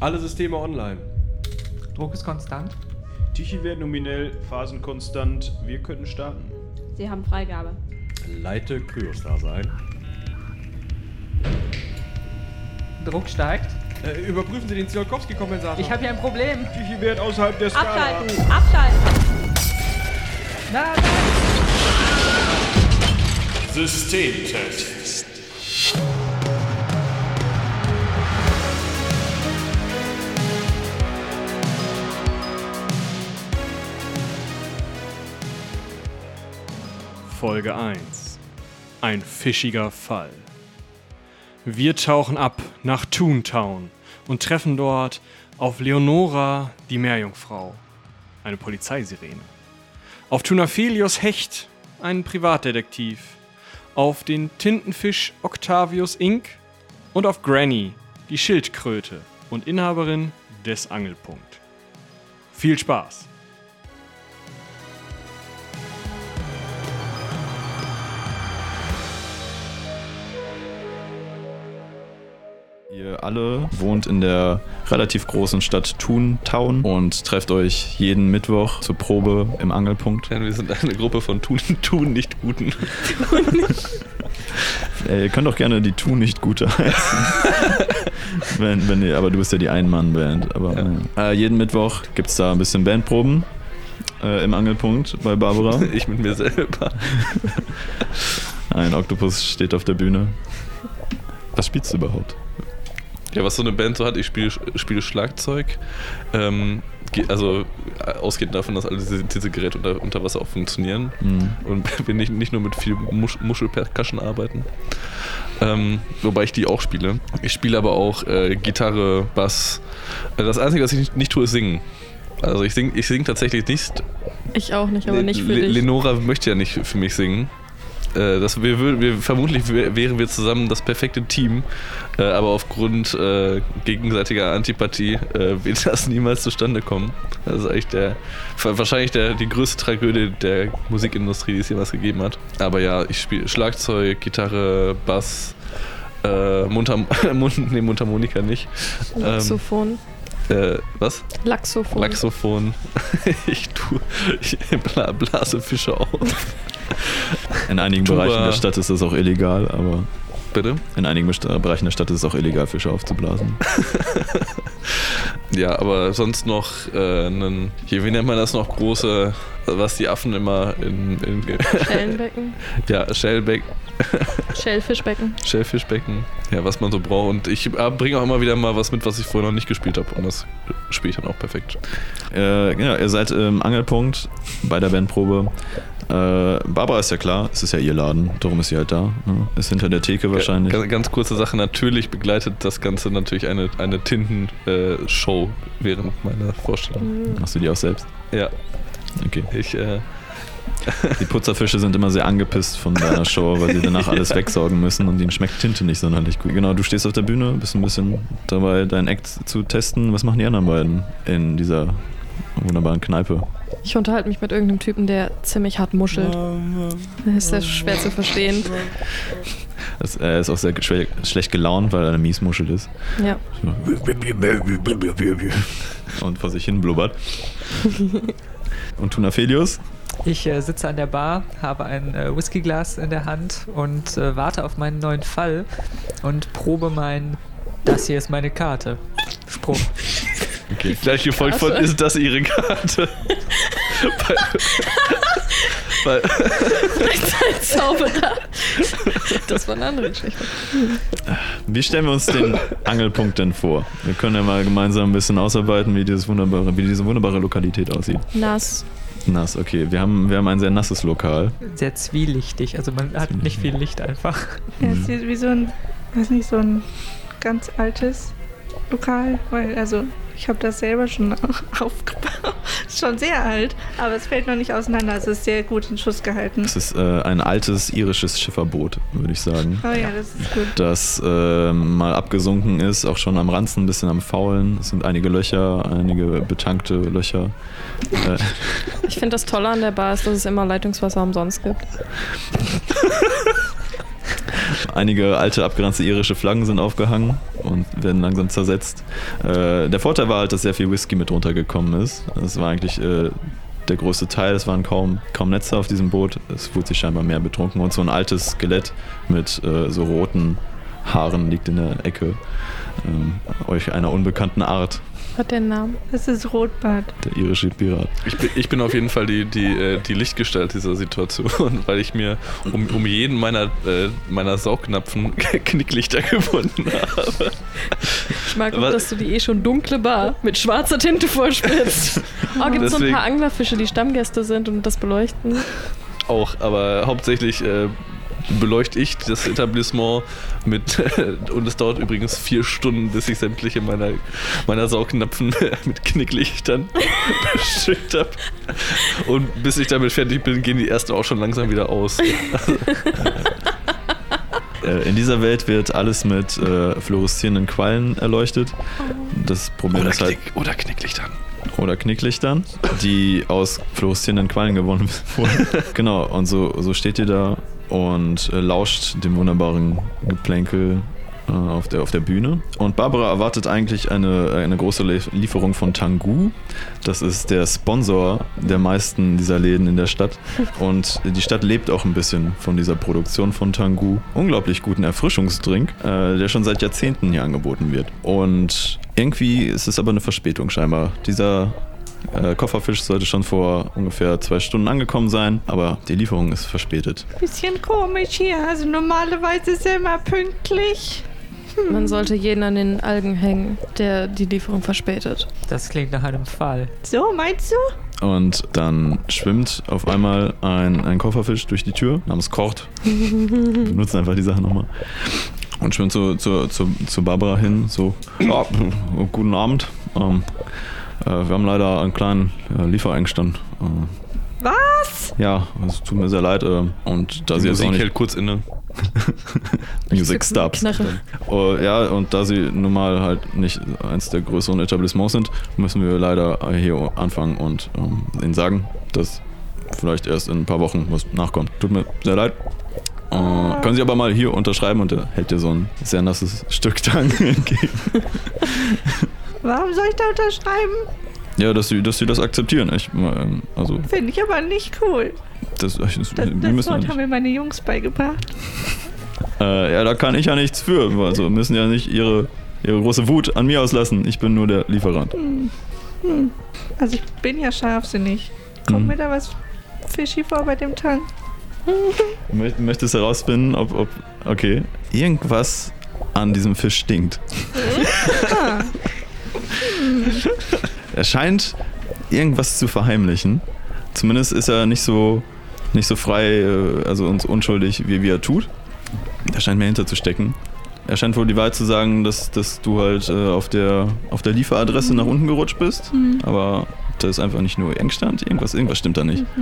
Alle Systeme online. Druck ist konstant. Tichy-Wert nominell, phasenkonstant. Wir könnten starten. Sie haben Freigabe. Leite Kryostase ein. Druck steigt. Äh, überprüfen Sie den Tsiolkovski-Kompensator. Ich habe hier ein Problem. Tichy-Wert außerhalb der Skala. Abschalten! Abschalten! Nein, nein. Systemtest. Folge 1. Ein fischiger Fall. Wir tauchen ab nach Toontown und treffen dort auf Leonora, die Meerjungfrau, eine Polizeisirene. Auf Tunaphilius Hecht, einen Privatdetektiv. Auf den Tintenfisch Octavius Inc. und auf Granny, die Schildkröte und Inhaberin des Angelpunkt. Viel Spaß! Ihr alle wohnt in der relativ großen Stadt Toontown und trefft euch jeden Mittwoch zur Probe im Angelpunkt. Ja, wir sind eine Gruppe von Tun, Tun nicht Guten. Äh, ihr könnt auch gerne die Toon nicht Gute heißen. wenn, wenn ihr, aber du bist ja die Ein-Mann-Band. Aber äh, jeden Mittwoch gibt es da ein bisschen Bandproben äh, im Angelpunkt bei Barbara. Ich mit mir selber. Ein Oktopus steht auf der Bühne. Was spielst du überhaupt? Ja, was so eine Band so hat, ich spiele, spiele Schlagzeug. Ähm, also äh, ausgehend davon, dass alle diese, diese Geräte unter, unter Wasser auch funktionieren Hm. und wir nicht, nicht nur mit viel Musch, Muschelpercussion arbeiten. Ähm, wobei ich die auch spiele. Ich spiele aber auch äh, Gitarre, Bass. Äh, Das Einzige, was ich nicht, nicht tue, ist singen. Also ich singe ich sing tatsächlich nicht. Ich auch nicht, aber Le- nicht für Le- dich. Lenora möchte ja nicht für mich singen. Äh, Das, wir, wir, vermutlich wär- wären wir zusammen das perfekte Team, äh, aber aufgrund äh, gegenseitiger Antipathie äh, wird das niemals zustande kommen. Das ist eigentlich der, wahrscheinlich der, die größte Tragödie der Musikindustrie, die es jemals gegeben hat. Aber ja, ich spiele Schlagzeug, Gitarre, Bass, äh, Mundharm Mund, nee, Mundharmonika nicht. Laxophon. Äh, was? Laxophon. Laxophon. ich tue, ich bla, blase Fische auf. In einigen Tuba. Bereichen der Stadt ist das auch illegal, aber Bitte? in einigen Best- Bereichen der Stadt ist es auch illegal, Fische aufzublasen. Ja, aber sonst noch äh, einen, hier, wie nennt man das noch, große, was die Affen immer in, in Schellenbecken. ja, Shellbeck, Schellfischbecken. Shellfischbecken, ja, was man so braucht. Und ich äh, bringe auch immer wieder mal was mit, was ich vorher noch nicht gespielt habe. Und das spiele ich dann auch perfekt. Äh, genau, ihr seid im Angelpunkt bei der Bandprobe. Äh, Barbara ist ja klar, es ist ja ihr Laden, darum ist sie halt da. Ne? Ist hinter der Theke wahrscheinlich. Ganz, ganz kurze Sache, natürlich begleitet das Ganze natürlich eine, eine Tinten-Show während meiner Vorstellung. Machst du die auch selbst? Ja, Okay. ich, äh, Die Putzerfische sind immer sehr angepisst von deiner Show, weil sie danach alles Ja. wegsaugen müssen und ihnen schmeckt Tinte nicht sonderlich gut. Genau, du stehst auf der Bühne, bist ein bisschen dabei, deinen Act zu testen. Was machen die anderen beiden in dieser wunderbaren Kneipe? Ich unterhalte mich mit irgendeinem Typen, der ziemlich hart muschelt. Das ist sehr schwer zu verstehen. Das, er ist auch sehr schwe- schlecht gelaunt, weil er eine Miesmuschel ist. Ja. Und vor sich hin blubbert. Und Tunaphelius? Ich äh, sitze an der Bar, habe ein äh, Whiskyglas in der Hand und äh, warte auf meinen neuen Fall und probe mein Das hier ist meine Karte. Spruch. Okay. gleich gefolgt von, ist das ihre Karte? weil, weil, Ein Zauberer. Das war eine andere Geschichte. Wie stellen wir uns den Angelpunkt denn vor? Wir können ja mal gemeinsam ein bisschen ausarbeiten, wie, dieses wunderbare, wie diese wunderbare Lokalität aussieht. Nass. Nass, okay. Wir haben, wir haben ein sehr nasses Lokal. Sehr zwielichtig, also man hat nicht viel Licht einfach. Ja, es sieht wie so ein, weiß nicht, so ein ganz altes Lokal, weil, also, ich habe das selber schon aufgebaut. Ist schon sehr alt, aber es fällt noch nicht auseinander. Es ist sehr gut in Schuss gehalten. Es ist äh, ein altes irisches Schifferboot, würde ich sagen. Oh ja, das ist gut. Das äh, mal abgesunken ist, auch schon am Ranzen, ein bisschen am Faulen. Es sind einige Löcher, einige betankte Löcher. Ich finde das Tolle an der Bar ist, dass es immer Leitungswasser umsonst gibt. Einige alte, abgeranzte irische Flaggen sind aufgehangen und werden langsam zersetzt. Äh, der Vorteil war halt, dass sehr viel Whisky mit runtergekommen ist. Das war eigentlich äh, der größte Teil. Es waren kaum, kaum Netze auf diesem Boot. Es wurde sich scheinbar mehr betrunken. Und so ein altes Skelett mit äh, so roten Haaren liegt in der Ecke. Ähm, euch einer unbekannten Art, Hat der einen Namen? Das ist Rotbart. der irische Pirat. Ich bin, ich bin auf jeden Fall die, die, äh, die Lichtgestalt dieser Situation, weil ich mir um, um jeden meiner, äh, meiner Saugnapfen Knicklichter gefunden habe. Ich mag auch, dass du die eh schon dunkle Bar mit schwarzer Tinte vorspritzt. Oh, gibt es so ein paar Anglerfische, die Stammgäste sind und das beleuchten? Auch, aber hauptsächlich äh, beleuchte ich das Etablissement mit, und es dauert übrigens vier Stunden, bis ich sämtliche meiner, meiner Saugnapfen mit Knicklichtern bestückt habe. Und bis ich damit fertig bin, gehen die ersten auch schon langsam wieder aus. Äh, in dieser Welt wird alles mit äh, fluoreszierenden Quallen erleuchtet. Das Problem Oder, ist halt, Knick, oder Knicklichtern. oder Knicklichtern, die aus fluoreszierenden Quallen gewonnen wurden. genau, und so, so steht ihr da und äh, lauscht dem wunderbaren Geplänkel äh, auf, der, auf der Bühne. Und Barbara erwartet eigentlich eine, eine große Lie- Lieferung von Tangu. Das ist der Sponsor der meisten dieser Läden in der Stadt. Und die Stadt lebt auch ein bisschen von dieser Produktion von Tangu. Unglaublich guten Erfrischungsdrink, äh, der schon seit Jahrzehnten hier angeboten wird. Und irgendwie ist es aber eine Verspätung scheinbar. Dieser äh, Kofferfisch sollte schon vor ungefähr zwei Stunden angekommen sein, aber die Lieferung ist verspätet. Bisschen komisch hier. Also normalerweise ist er immer pünktlich. Man sollte jeden an den Algen hängen, der die Lieferung verspätet. Das klingt nach einem Fall. So, meinst du? Und dann schwimmt auf einmal ein, ein Kofferfisch durch die Tür namens Kort. Wir benutzen einfach die Sache nochmal. Und schwimmt zu, zu, zu, zu Barbara hin, so, ja, guten Abend. Ähm, äh, wir haben leider einen kleinen äh, Lieferengstand. Äh, Was? ja, es tut mir sehr leid. Äh, und da Die sie jetzt auch Musik nicht... hält kurz inne. Music. Knarre. Oh, ja, und da sie nun mal halt nicht eins der größeren Etablissements sind, müssen wir leider hier anfangen und ähm, ihnen sagen, dass vielleicht erst in ein paar Wochen was nachkommt. Tut mir sehr leid. Äh, können Sie aber mal hier unterschreiben und er hält dir so ein sehr nasses Stück Tang entgegen. Warum soll ich da unterschreiben? Ja, dass sie, dass sie das akzeptieren. Ich, ähm, also, Finde ich aber nicht cool. das, das, Das, wir das Wort haben mir meine Jungs beigebracht. Äh, ja, da kann ich ja nichts für. Also müssen ja nicht ihre, ihre große Wut an mir auslassen. Ich bin nur der Lieferant. Also ich bin ja scharfsinnig. Kommt Mhm. mir da was fishy vor bei dem Tank? Mö- Möchtest herausfinden, ob, ob. Okay. Irgendwas an diesem Fisch stinkt. er scheint irgendwas zu verheimlichen. Zumindest ist er nicht so, nicht so frei, äh, also uns unschuldig, wie, wie er tut. Er scheint mehr hinter zu stecken. Er scheint wohl die Wahrheit zu sagen, dass, dass du halt äh, auf, der, auf der Lieferadresse nach unten gerutscht bist. Aber da ist einfach nicht nur Engstand, irgendwas, irgendwas stimmt da nicht.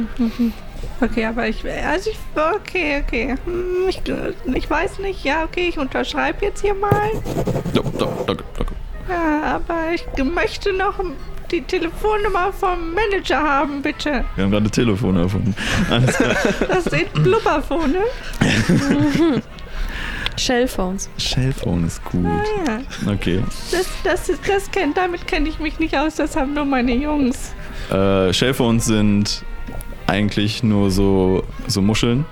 Okay, aber ich, also ich, okay, okay. Hm, Ich, ich weiß nicht, ja, okay, ich unterschreibe jetzt hier mal. Ja, da, danke, danke. Ja, aber ich möchte noch die Telefonnummer vom Manager haben, bitte. Wir haben gerade Telefone erfunden. Alles klar. Das sind Blubberphone. Shellphones. Shellphone ist gut. Ja, Okay. das, das, ist, das kennt, damit kenne ich mich nicht aus, das haben nur meine Jungs. Äh, Shellphones sind eigentlich nur so, so Muscheln,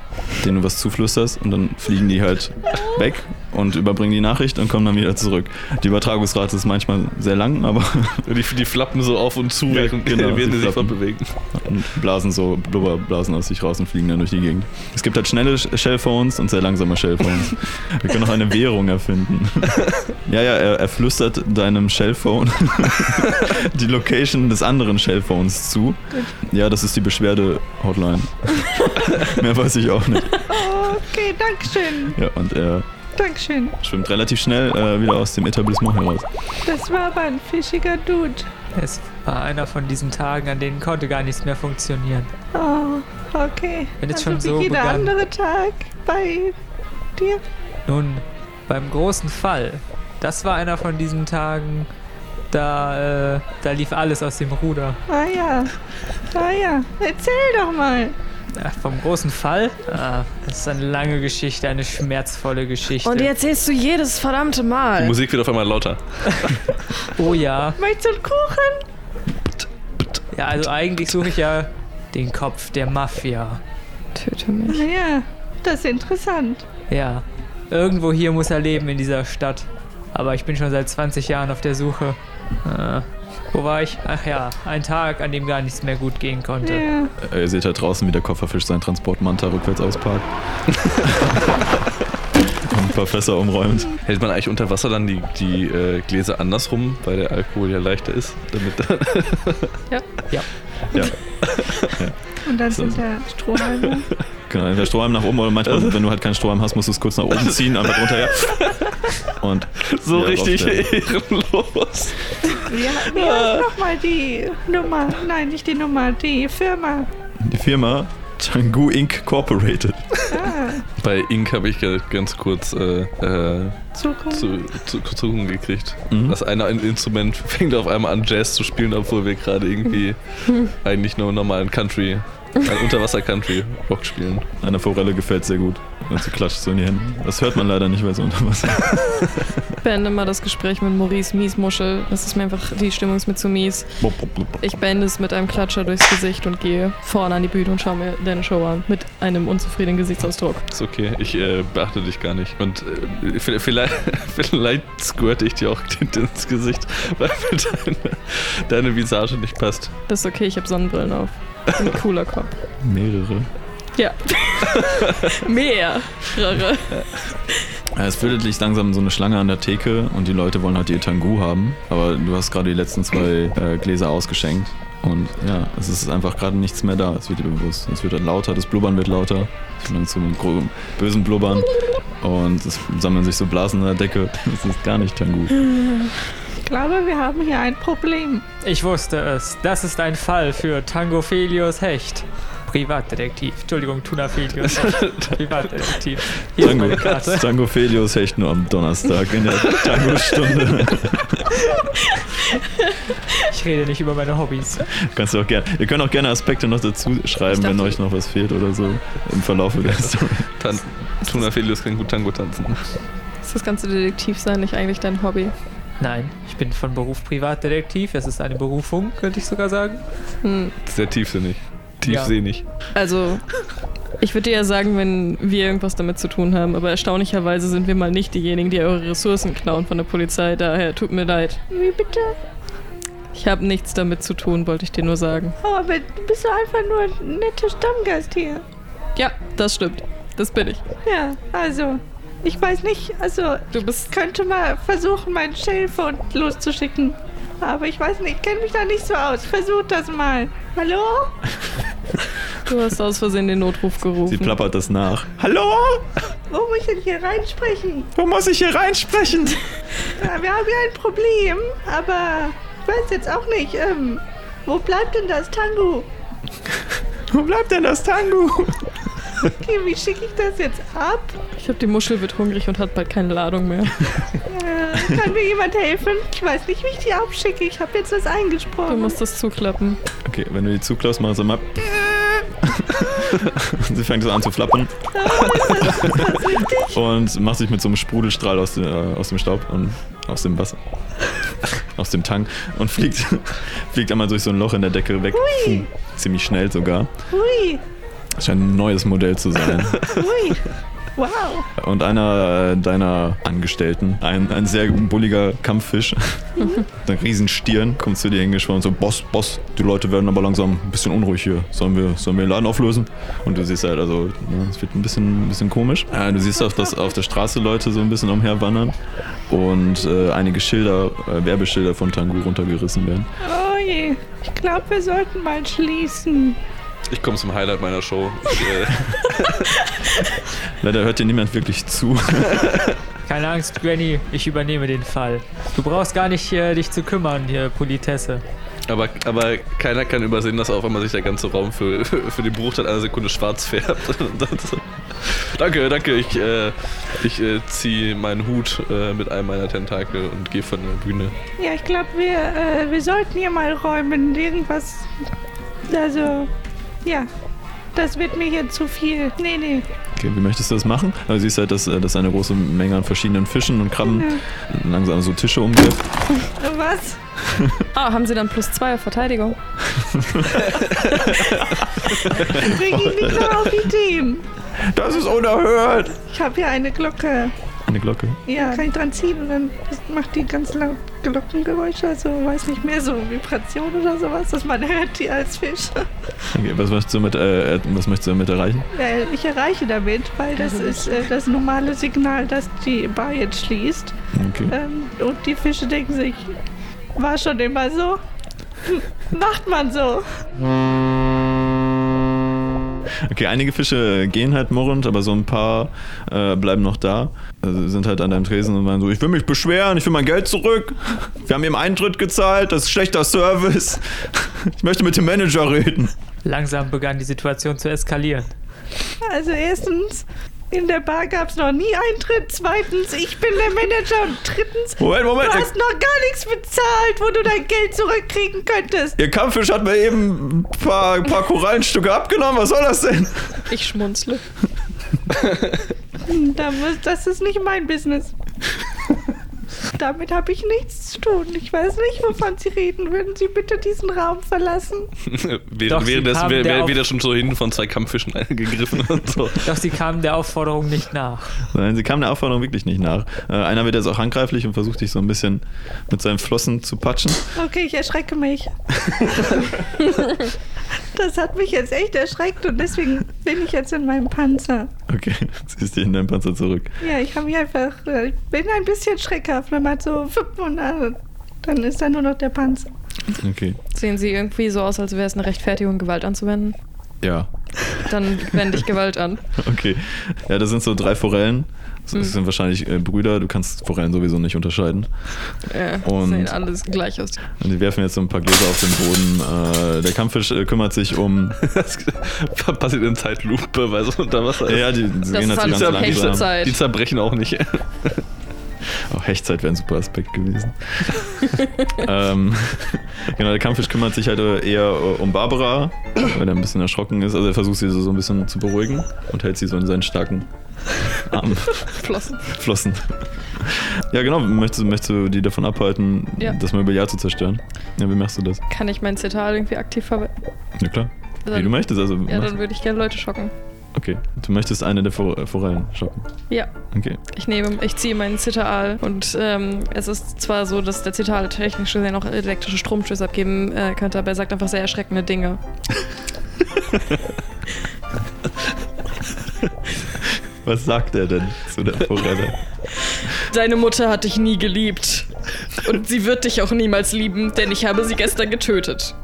denen du was zuflüsterst und dann fliegen die halt weg und überbringen die Nachricht und kommen dann wieder zurück. Die Übertragungsrate ist manchmal sehr lang, aber Die, die flappen so auf und zu, Ja, während, genau, während sie sich fortbewegen. und blasen so Blubberblasen aus sich raus und fliegen dann durch die Gegend. Es gibt halt schnelle Sh- Shellphones und sehr langsame Shellphones. Wir können auch eine Währung erfinden. Ja, ja, er, er flüstert deinem Shellphone die Location des anderen Shellphones zu. Ja, das ist die Beschwerde-Hotline. Mehr weiß ich auch nicht. Okay, Dankeschön. Ja, und er Dankeschön. schwimmt relativ schnell äh, wieder aus dem Etablissement heraus. Das war aber ein fischiger Dude. Es war einer von diesen Tagen, an denen konnte gar nichts mehr funktionieren. Oh, okay. Wenn es also schon wie so jeder begann. andere Tag bei dir. Nun, beim großen Fall, das war einer von diesen Tagen, da, äh, da lief alles aus dem Ruder. Ah ja. Ah ja. Erzähl doch mal. Ja, vom großen Fall? Ah, das ist eine lange Geschichte, eine schmerzvolle Geschichte. Und die erzählst du jedes verdammte Die Mal. Musik wird auf einmal lauter. oh ja. Möchtest du einen Kuchen? Ja, also eigentlich suche ich ja den Kopf der Mafia. Töte mich. Ja, das ist interessant. Ja. Irgendwo hier muss er leben in dieser Stadt. Aber ich bin schon seit 20 Jahren auf der Suche. Äh, wo war ich? Ach ja, ein Tag, an dem gar nichts mehr gut gehen konnte. Ja. Äh, ihr seht da draußen, wie der Kofferfisch seinen Transportmanta rückwärts ausparkt. Und ein paar Fässer umräumt. Hält man eigentlich unter Wasser dann die, die äh, Gläser andersrum, weil der Alkohol ja leichter ist? Damit dann Ja. Und dann sind da Strohhalme. Genau, der Strohhalm nach oben oder manchmal, wenn du halt keinen Strohhalm hast, musst du es kurz nach oben ziehen, einfach runter, ja. Und so richtig ehrenlos. Wie, wie heißt nochmal die Nummer? Nein, nicht die Nummer, die Firma. Die Firma Changu Inc. Corporated. Ah, Bei Ink habe ich ganz kurz äh, äh, Zukunft. zu, zu, zu Zucken gekriegt. Mhm. Das eine Instrument fängt auf einmal an Jazz zu spielen, obwohl wir gerade irgendwie eigentlich nur normalen Country, ein Unterwasser-Country-Rock spielen. Einer Forelle gefällt sehr gut. Und sie klatscht so in die Hände. Das hört man leider nicht, weil sie unter Wasser beende mal das Gespräch mit Maurice Miesmuschel. Das ist mir einfach, die Stimmung ist mir zu mies. Ich beende es mit einem Klatscher durchs Gesicht und gehe vorne an die Bühne und schaue mir deine Show an. Mit einem unzufriedenen Gesichtsausdruck. Ist okay, ich äh, beachte dich gar nicht. Und äh, vielleicht, vielleicht squirte ich dir auch ins Gesicht, weil mir deine, deine Visage nicht passt. Das ist okay, ich habe Sonnenbrillen auf. Ein cooler Kopf. Mehrere. Ja. Mehr. Rare. Ja, Es bildet sich langsam so eine Schlange an der Theke und die Leute wollen halt ihr Tangu haben. Aber du hast gerade die letzten zwei äh, Gläser ausgeschenkt. Und ja, es ist einfach gerade nichts mehr da. Es wird dir bewusst. Es wird halt lauter, das Blubbern wird lauter. Es wird dann zu einem bösen Blubbern. Und es sammeln sich so Blasen an der Decke. Es ist gar nicht Tangu. Ich glaube, wir haben hier ein Problem. Ich wusste es. Das ist ein Fall für Tangophilius Hecht. Privatdetektiv. Entschuldigung, Tunaphilius Hecht. Privatdetektiv. Hier ist Tango, meine Karte. Tango Felius hecht nur am Donnerstag in der Tango-Stunde. Ich rede nicht über meine Hobbys. Kannst du auch gerne. Ihr könnt auch gerne Aspekte noch dazu schreiben, wenn dachte- euch noch was fehlt oder so im Verlauf der Story. Tan Tuna Felius kann gut Tango tanzen. Ist das ganze Detektiv sein nicht eigentlich dein Hobby? Nein, ich bin von Beruf Privatdetektiv. Es ist eine Berufung, könnte ich sogar sagen. Hm. Sehr tiefsinnig. Tiefsinnig. Also, ich würde dir ja sagen, wenn wir irgendwas damit zu tun haben, aber erstaunlicherweise sind wir mal nicht diejenigen, die eure Ressourcen klauen von der Polizei. Daher tut mir leid. Wie bitte? Ich habe nichts damit zu tun, wollte ich dir nur sagen. Oh, aber du bist doch einfach nur ein netter Stammgast hier. Ja, das stimmt. Das bin ich. Ja, also, ich weiß nicht, also, Du bist. könnte mal versuchen, meinen Shellphone loszuschicken. Aber ich weiß nicht, ich kenne mich da nicht so aus. Versuch das mal. Hallo? Du hast aus Versehen den Notruf Sie gerufen. plappert das nach. Hallo? Wo muss ich denn hier reinsprechen? Wo muss ich hier reinsprechen? Ja, wir haben hier ein Problem, aber ich weiß jetzt auch nicht, ähm, wo bleibt denn das Tango? Wo bleibt denn das Tango? Okay, wie schicke ich das jetzt ab? Ich glaube, die Muschel wird hungrig und hat bald keine Ladung mehr. Äh, kann mir jemand helfen? Ich weiß nicht, wie ich die abschicke. Ich habe jetzt was Du eingesprochen. musst das zuklappen. Okay, wenn du die zuklaust, mach sie mal. Sie fängt so an zu flappern und macht sich mit so einem Sprudelstrahl aus, dem- äh, aus dem Staub und aus dem Wasser. aus dem Tank und fliegt, fliegt einmal durch so ein Loch in der Decke weg. Puh, ziemlich schnell sogar. Hui, scheint ein neues Modell zu sein. hui. Wow. Und einer äh, deiner Angestellten, ein, ein sehr bulliger Kampffisch, eine riesen Stirn, kommt zu dir hingeschwommen und so, Boss, Boss, die Leute werden aber langsam ein bisschen unruhig hier. Sollen wir, sollen wir den Laden auflösen? Und du siehst halt, also, ne, es wird ein bisschen, ein bisschen komisch. Du siehst auch, dass auf der Straße Leute so ein bisschen umherwandern und äh, einige Schilder, äh, Werbeschilder von Tangu runtergerissen werden. Oh je. Ich glaube, wir sollten mal schließen. Ich komme zum Highlight meiner Show. Ich, äh, Leider hört dir niemand wirklich zu. Keine Angst, Granny, ich übernehme den Fall. Du brauchst gar nicht äh, dich zu kümmern, hier, Politesse. aber, aber keiner kann übersehen, dass auf einmal sich der ganze Raum für, für den Bruchteil einer Sekunde schwarz färbt. Danke, danke. Ich, äh, ich äh, ziehe meinen Hut äh, mit einem meiner Tentakel und gehe von der Bühne. Ja, ich glaube, wir, äh, wir sollten hier mal räumen. Irgendwas. Also, ja. das wird mir hier zu viel. Nee, nee. Okay, wie möchtest du das machen? Also siehst halt, dass, äh, dass eine große Menge an verschiedenen Fischen und Krabben langsam so Tische umgibt. Was? Ah, haben sie dann plus zwei auf Verteidigung? Bring ihn nicht noch auf Ideen. Das ist unerhört! Ich habe hier eine Glocke. Eine Glocke. Ja, kann ich dran ziehen und dann macht die ganz laut Glockengeräusche, also weiß nicht mehr, so Vibration oder sowas, dass man hört die als Fisch. Okay, was möchtest du damit, äh, was möchtest du damit erreichen? Ja, ich erreiche damit, weil das ist äh, das normale Signal, dass die Bar jetzt schließt. Okay. Ähm, und die Fische denken sich, war schon immer so? Macht man so. Okay, einige Fische gehen halt murrend, aber so ein paar äh, bleiben noch da. Also sind halt an deinem Tresen und meinen so, ich will mich beschweren, ich will mein Geld zurück. Wir haben ihm Eintritt gezahlt, das ist schlechter Service. Ich möchte mit dem Manager reden. Langsam begann die Situation zu eskalieren. Also erstens, in der Bar gab es noch nie Eintritt. Zweitens, ich bin der Manager. Und drittens, Moment, Moment. du hast noch gar nichts bezahlt, wo du dein Geld zurückkriegen könntest. Ihr Kampffisch hat mir eben ein paar, ein paar Korallenstücke abgenommen. Was soll das denn? Ich schmunzle. Hm, das ist nicht mein Business. Damit habe ich nichts zu tun. Ich weiß nicht, wovon Sie reden. Würden Sie bitte diesen Raum verlassen? Das kamen wäre der wär auf- wieder schon so hinten von zwei Kampffischen gegriffen und so. Doch sie kamen der Aufforderung nicht nach. Nein, sie kam der Aufforderung wirklich nicht nach. Äh, einer wird jetzt auch handgreiflich und versucht dich so ein bisschen mit seinen Flossen zu patschen. Okay, ich erschrecke mich. Das hat mich jetzt echt erschreckt und deswegen bin ich jetzt in meinem Panzer. Okay, ziehst dich in deinen Panzer zurück. Ja, ich habe mich einfach, äh, ich bin ein bisschen schreckhaft, wenn man so fünf und dann, dann ist da nur noch der Panzer. Okay, Sehen sie irgendwie so aus, als wäre es eine Rechtfertigung, Gewalt anzuwenden? ja. Dann wende ich Gewalt an. Okay. Ja, das sind so drei Forellen. Das Mhm. sind wahrscheinlich äh, Brüder. Du kannst Forellen sowieso nicht unterscheiden. Ja, Und- sehen alles gleich aus. Und die werfen jetzt so ein paar Gläser auf den Boden. Äh, der Kampffisch äh, kümmert sich um. Das passiert in Zeitlupe, weil so unter Wasser ist. Ja, die, die Das gehen halt so ganz langsam. Zeit. Die zerbrechen auch nicht. Auch Hechtzeit wäre ein super Aspekt gewesen. ähm, genau, der Kampffisch kümmert sich halt eher um Barbara, weil er ein bisschen erschrocken ist. Also er versucht sie so, so ein bisschen zu beruhigen und hält sie so in seinen starken Armen. Flossen. Flossen. Ja, genau. Möchtest, möchtest du die davon abhalten, Ja. das Mobiliar zu zerstören? Ja, wie machst du das? Kann ich mein Zitat irgendwie aktiv verwenden? Ja, klar. Wie Dann- du möchtest. Also, Ja, dann würde ich gerne Leute schocken. Okay. Du möchtest eine der äh, Forellen schocken. Ja, Okay. ich nehme, ich ziehe meinen Zital und ähm, es ist zwar so, dass der Zital technisch gesehen auch elektrische Stromstöße abgeben äh, könnte, aber er sagt einfach sehr erschreckende Dinge. Was sagt er denn zu der Forelle? Deine Mutter hat dich nie geliebt. Und sie wird dich auch niemals lieben, denn ich habe sie gestern getötet.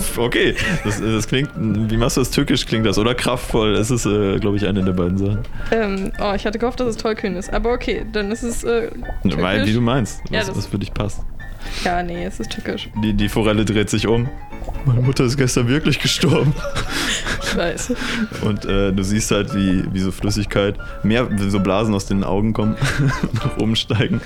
okay. Das, das klingt. Wie machst du das? Türkisch klingt das oder kraftvoll? Das ist, äh, glaube ich, eine der beiden Sachen. Ähm, oh, ich hatte gehofft, dass es tollkühn ist. Aber okay, dann ist es äh, Weil, wie du meinst, Ja, was, das- was für dich passt. Ja, nee, es ist tückisch. Die, die Forelle dreht sich um. Meine Mutter ist gestern wirklich gestorben. Ich weiß. Und äh, du siehst halt, wie, wie so Flüssigkeit, mehr so Blasen aus den Augen kommen, nach oben steigen.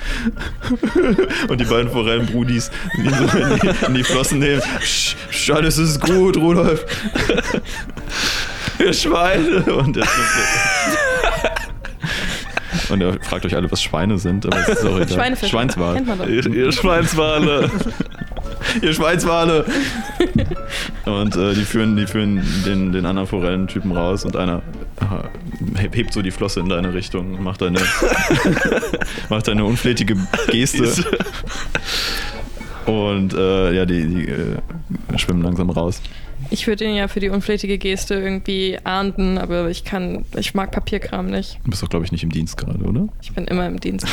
Und die beiden Forellenbrudis ihn so in die, in die Flossen nehmen. Sch, sch, alles ist gut, Rudolf. Ihr Schweine. Und er, und er fragt euch alle, was Schweine sind, aber es ist auch egal. Schweinefische. Schweinswal. Kennt man doch. ihr, ihr Schweinswale. Ihr Schweinswale! und äh, die führen, die führen den, den anderen Forellentypen raus und einer äh, heb- hebt so die Flosse in deine Richtung und macht eine, macht eine unflätige Geste. und äh, ja, die, die äh, schwimmen langsam raus. Ich würde ihn ja für die unflätige Geste irgendwie ahnden, aber ich kann, ich mag Papierkram nicht. Du bist doch, glaube ich, nicht im Dienst gerade, oder? Ich bin immer im Dienst.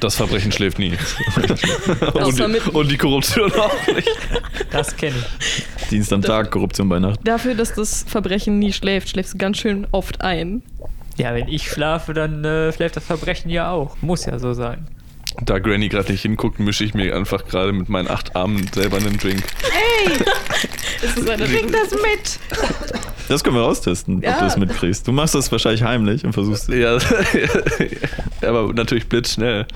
Das Verbrechen schläft nie. und, Außer die, mit- und die Korruption auch nicht. Das kenne ich. Dienst am Tag, Korruption bei Nacht. Dafür, dass das Verbrechen nie schläft, schläfst du ganz schön oft ein. Ja, wenn ich schlafe, dann äh, schläft das Verbrechen ja auch. Muss ja so sein. Da Granny gerade nicht hinguckt, mische ich mir einfach gerade mit meinen acht Armen selber einen Drink. Es ist eine bring das mit. Das können wir austesten, ob Ja. du es mitkriegst. Du machst das wahrscheinlich heimlich und versuchst Ja, aber natürlich blitzschnell.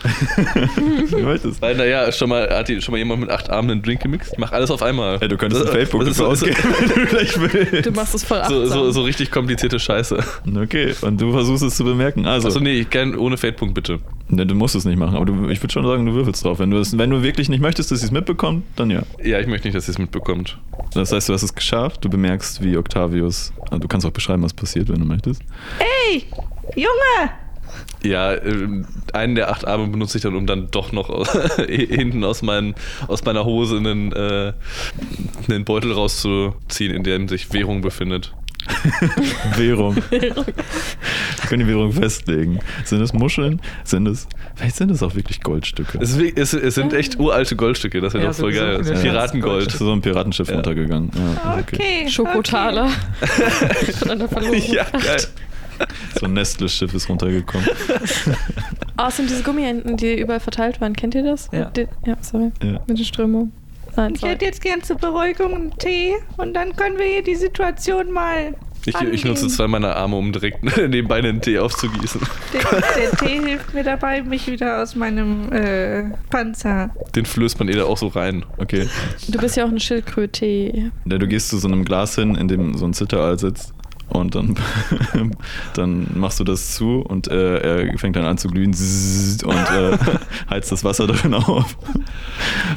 du möchtest. Weil, naja, schon mal, hat die, schon mal jemand mit acht Armen einen Drink gemixt? Mach alles auf einmal. Ey, du könntest Das- ein Facebook das dafür so- ausgeben, wenn du gleich willst. Du machst es voll achtsam. So, so, so richtig komplizierte Scheiße. Okay, und du versuchst es zu bemerken. Also, Achso, nee, gern ohne Feldpunkt bitte. ne, du musst es nicht machen, aber du, ich würde schon sagen, du würfelst drauf. Wenn du, es, wenn du wirklich nicht möchtest, dass sie es mitbekommt, dann ja. Ja, ich möchte nicht, dass sie es mitbekommt. Das heißt, du hast es geschafft, du bemerkst, wie Octavius. Also du kannst auch beschreiben, was passiert, wenn du möchtest. Hey, Junge! Ja, ähm, einen der acht Arme benutze ich dann, um dann doch noch aus, hinten aus, meinen, aus meiner Hose einen, äh, einen Beutel rauszuziehen, in dem sich Währung befindet. Währung. Wir können die Währung festlegen. Sind es Muscheln? Sind es. Vielleicht sind es auch wirklich Goldstücke. Es, es, es sind echt uralte Goldstücke, das wäre Ja, doch voll geil. viele Piratengold. So ein Piratenschiff Ja. runtergegangen. Ja, Okay. Schokotaler. Von einer verlorenen Ja, geil. So ein Nestle-Schiff ist runtergekommen. Ah, es sind diese Gummienten, die überall verteilt waren. Kennt ihr das? Ja. Mit den, ja, sorry. Ja. Mit den Strömungen. Nein, Ich sorry. hätte jetzt gern zur Beruhigung einen Tee und dann können wir hier die Situation mal. Ich, ich nutze zwei meiner Arme, um direkt nebenbei einen Tee aufzugießen. Der, der Tee hilft mir dabei, mich wieder aus meinem äh, Panzer. Den flößt man eh da auch so rein. Okay. Du bist ja auch eine Schildkröte. Ja, du gehst zu so einem Glas hin, in dem so ein Zitteraal sitzt. Und dann, dann machst du das zu und äh, er fängt dann an zu glühen und äh, heizt das Wasser drin auf.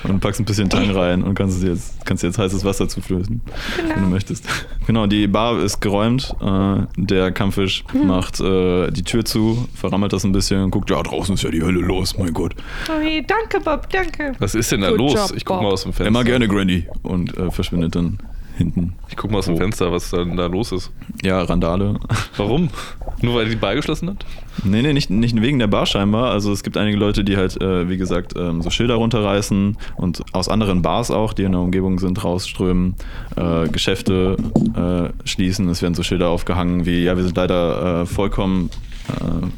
Und packst ein bisschen Tang rein und kannst jetzt, kannst jetzt heißes Wasser zuflößen, wenn du Genau. möchtest. Genau, die Bar ist geräumt. Äh, der Kampffisch macht äh, die Tür zu, verrammelt das ein bisschen und guckt, ja, draußen ist ja die Hölle los, mein Gott. Oh je, danke, Bob, danke. Was ist denn da Good los? job, ich guck Bob. mal aus dem Fenster. Immer gerne, Granny. Und äh, verschwindet dann hinten. Ich guck mal aus dem Oh. Fenster, was dann da los ist. Ja, Randale. Warum? Nur weil die Bar geschlossen hat? Nee, nee, nicht, nicht wegen der Bar scheinbar. Also es gibt einige Leute, die halt, äh, wie gesagt, ähm, so Schilder runterreißen und aus anderen Bars auch, die in der Umgebung sind, rausströmen, äh, Geschäfte äh, schließen. Es werden so Schilder aufgehangen wie, ja, wir sind leider äh, vollkommen,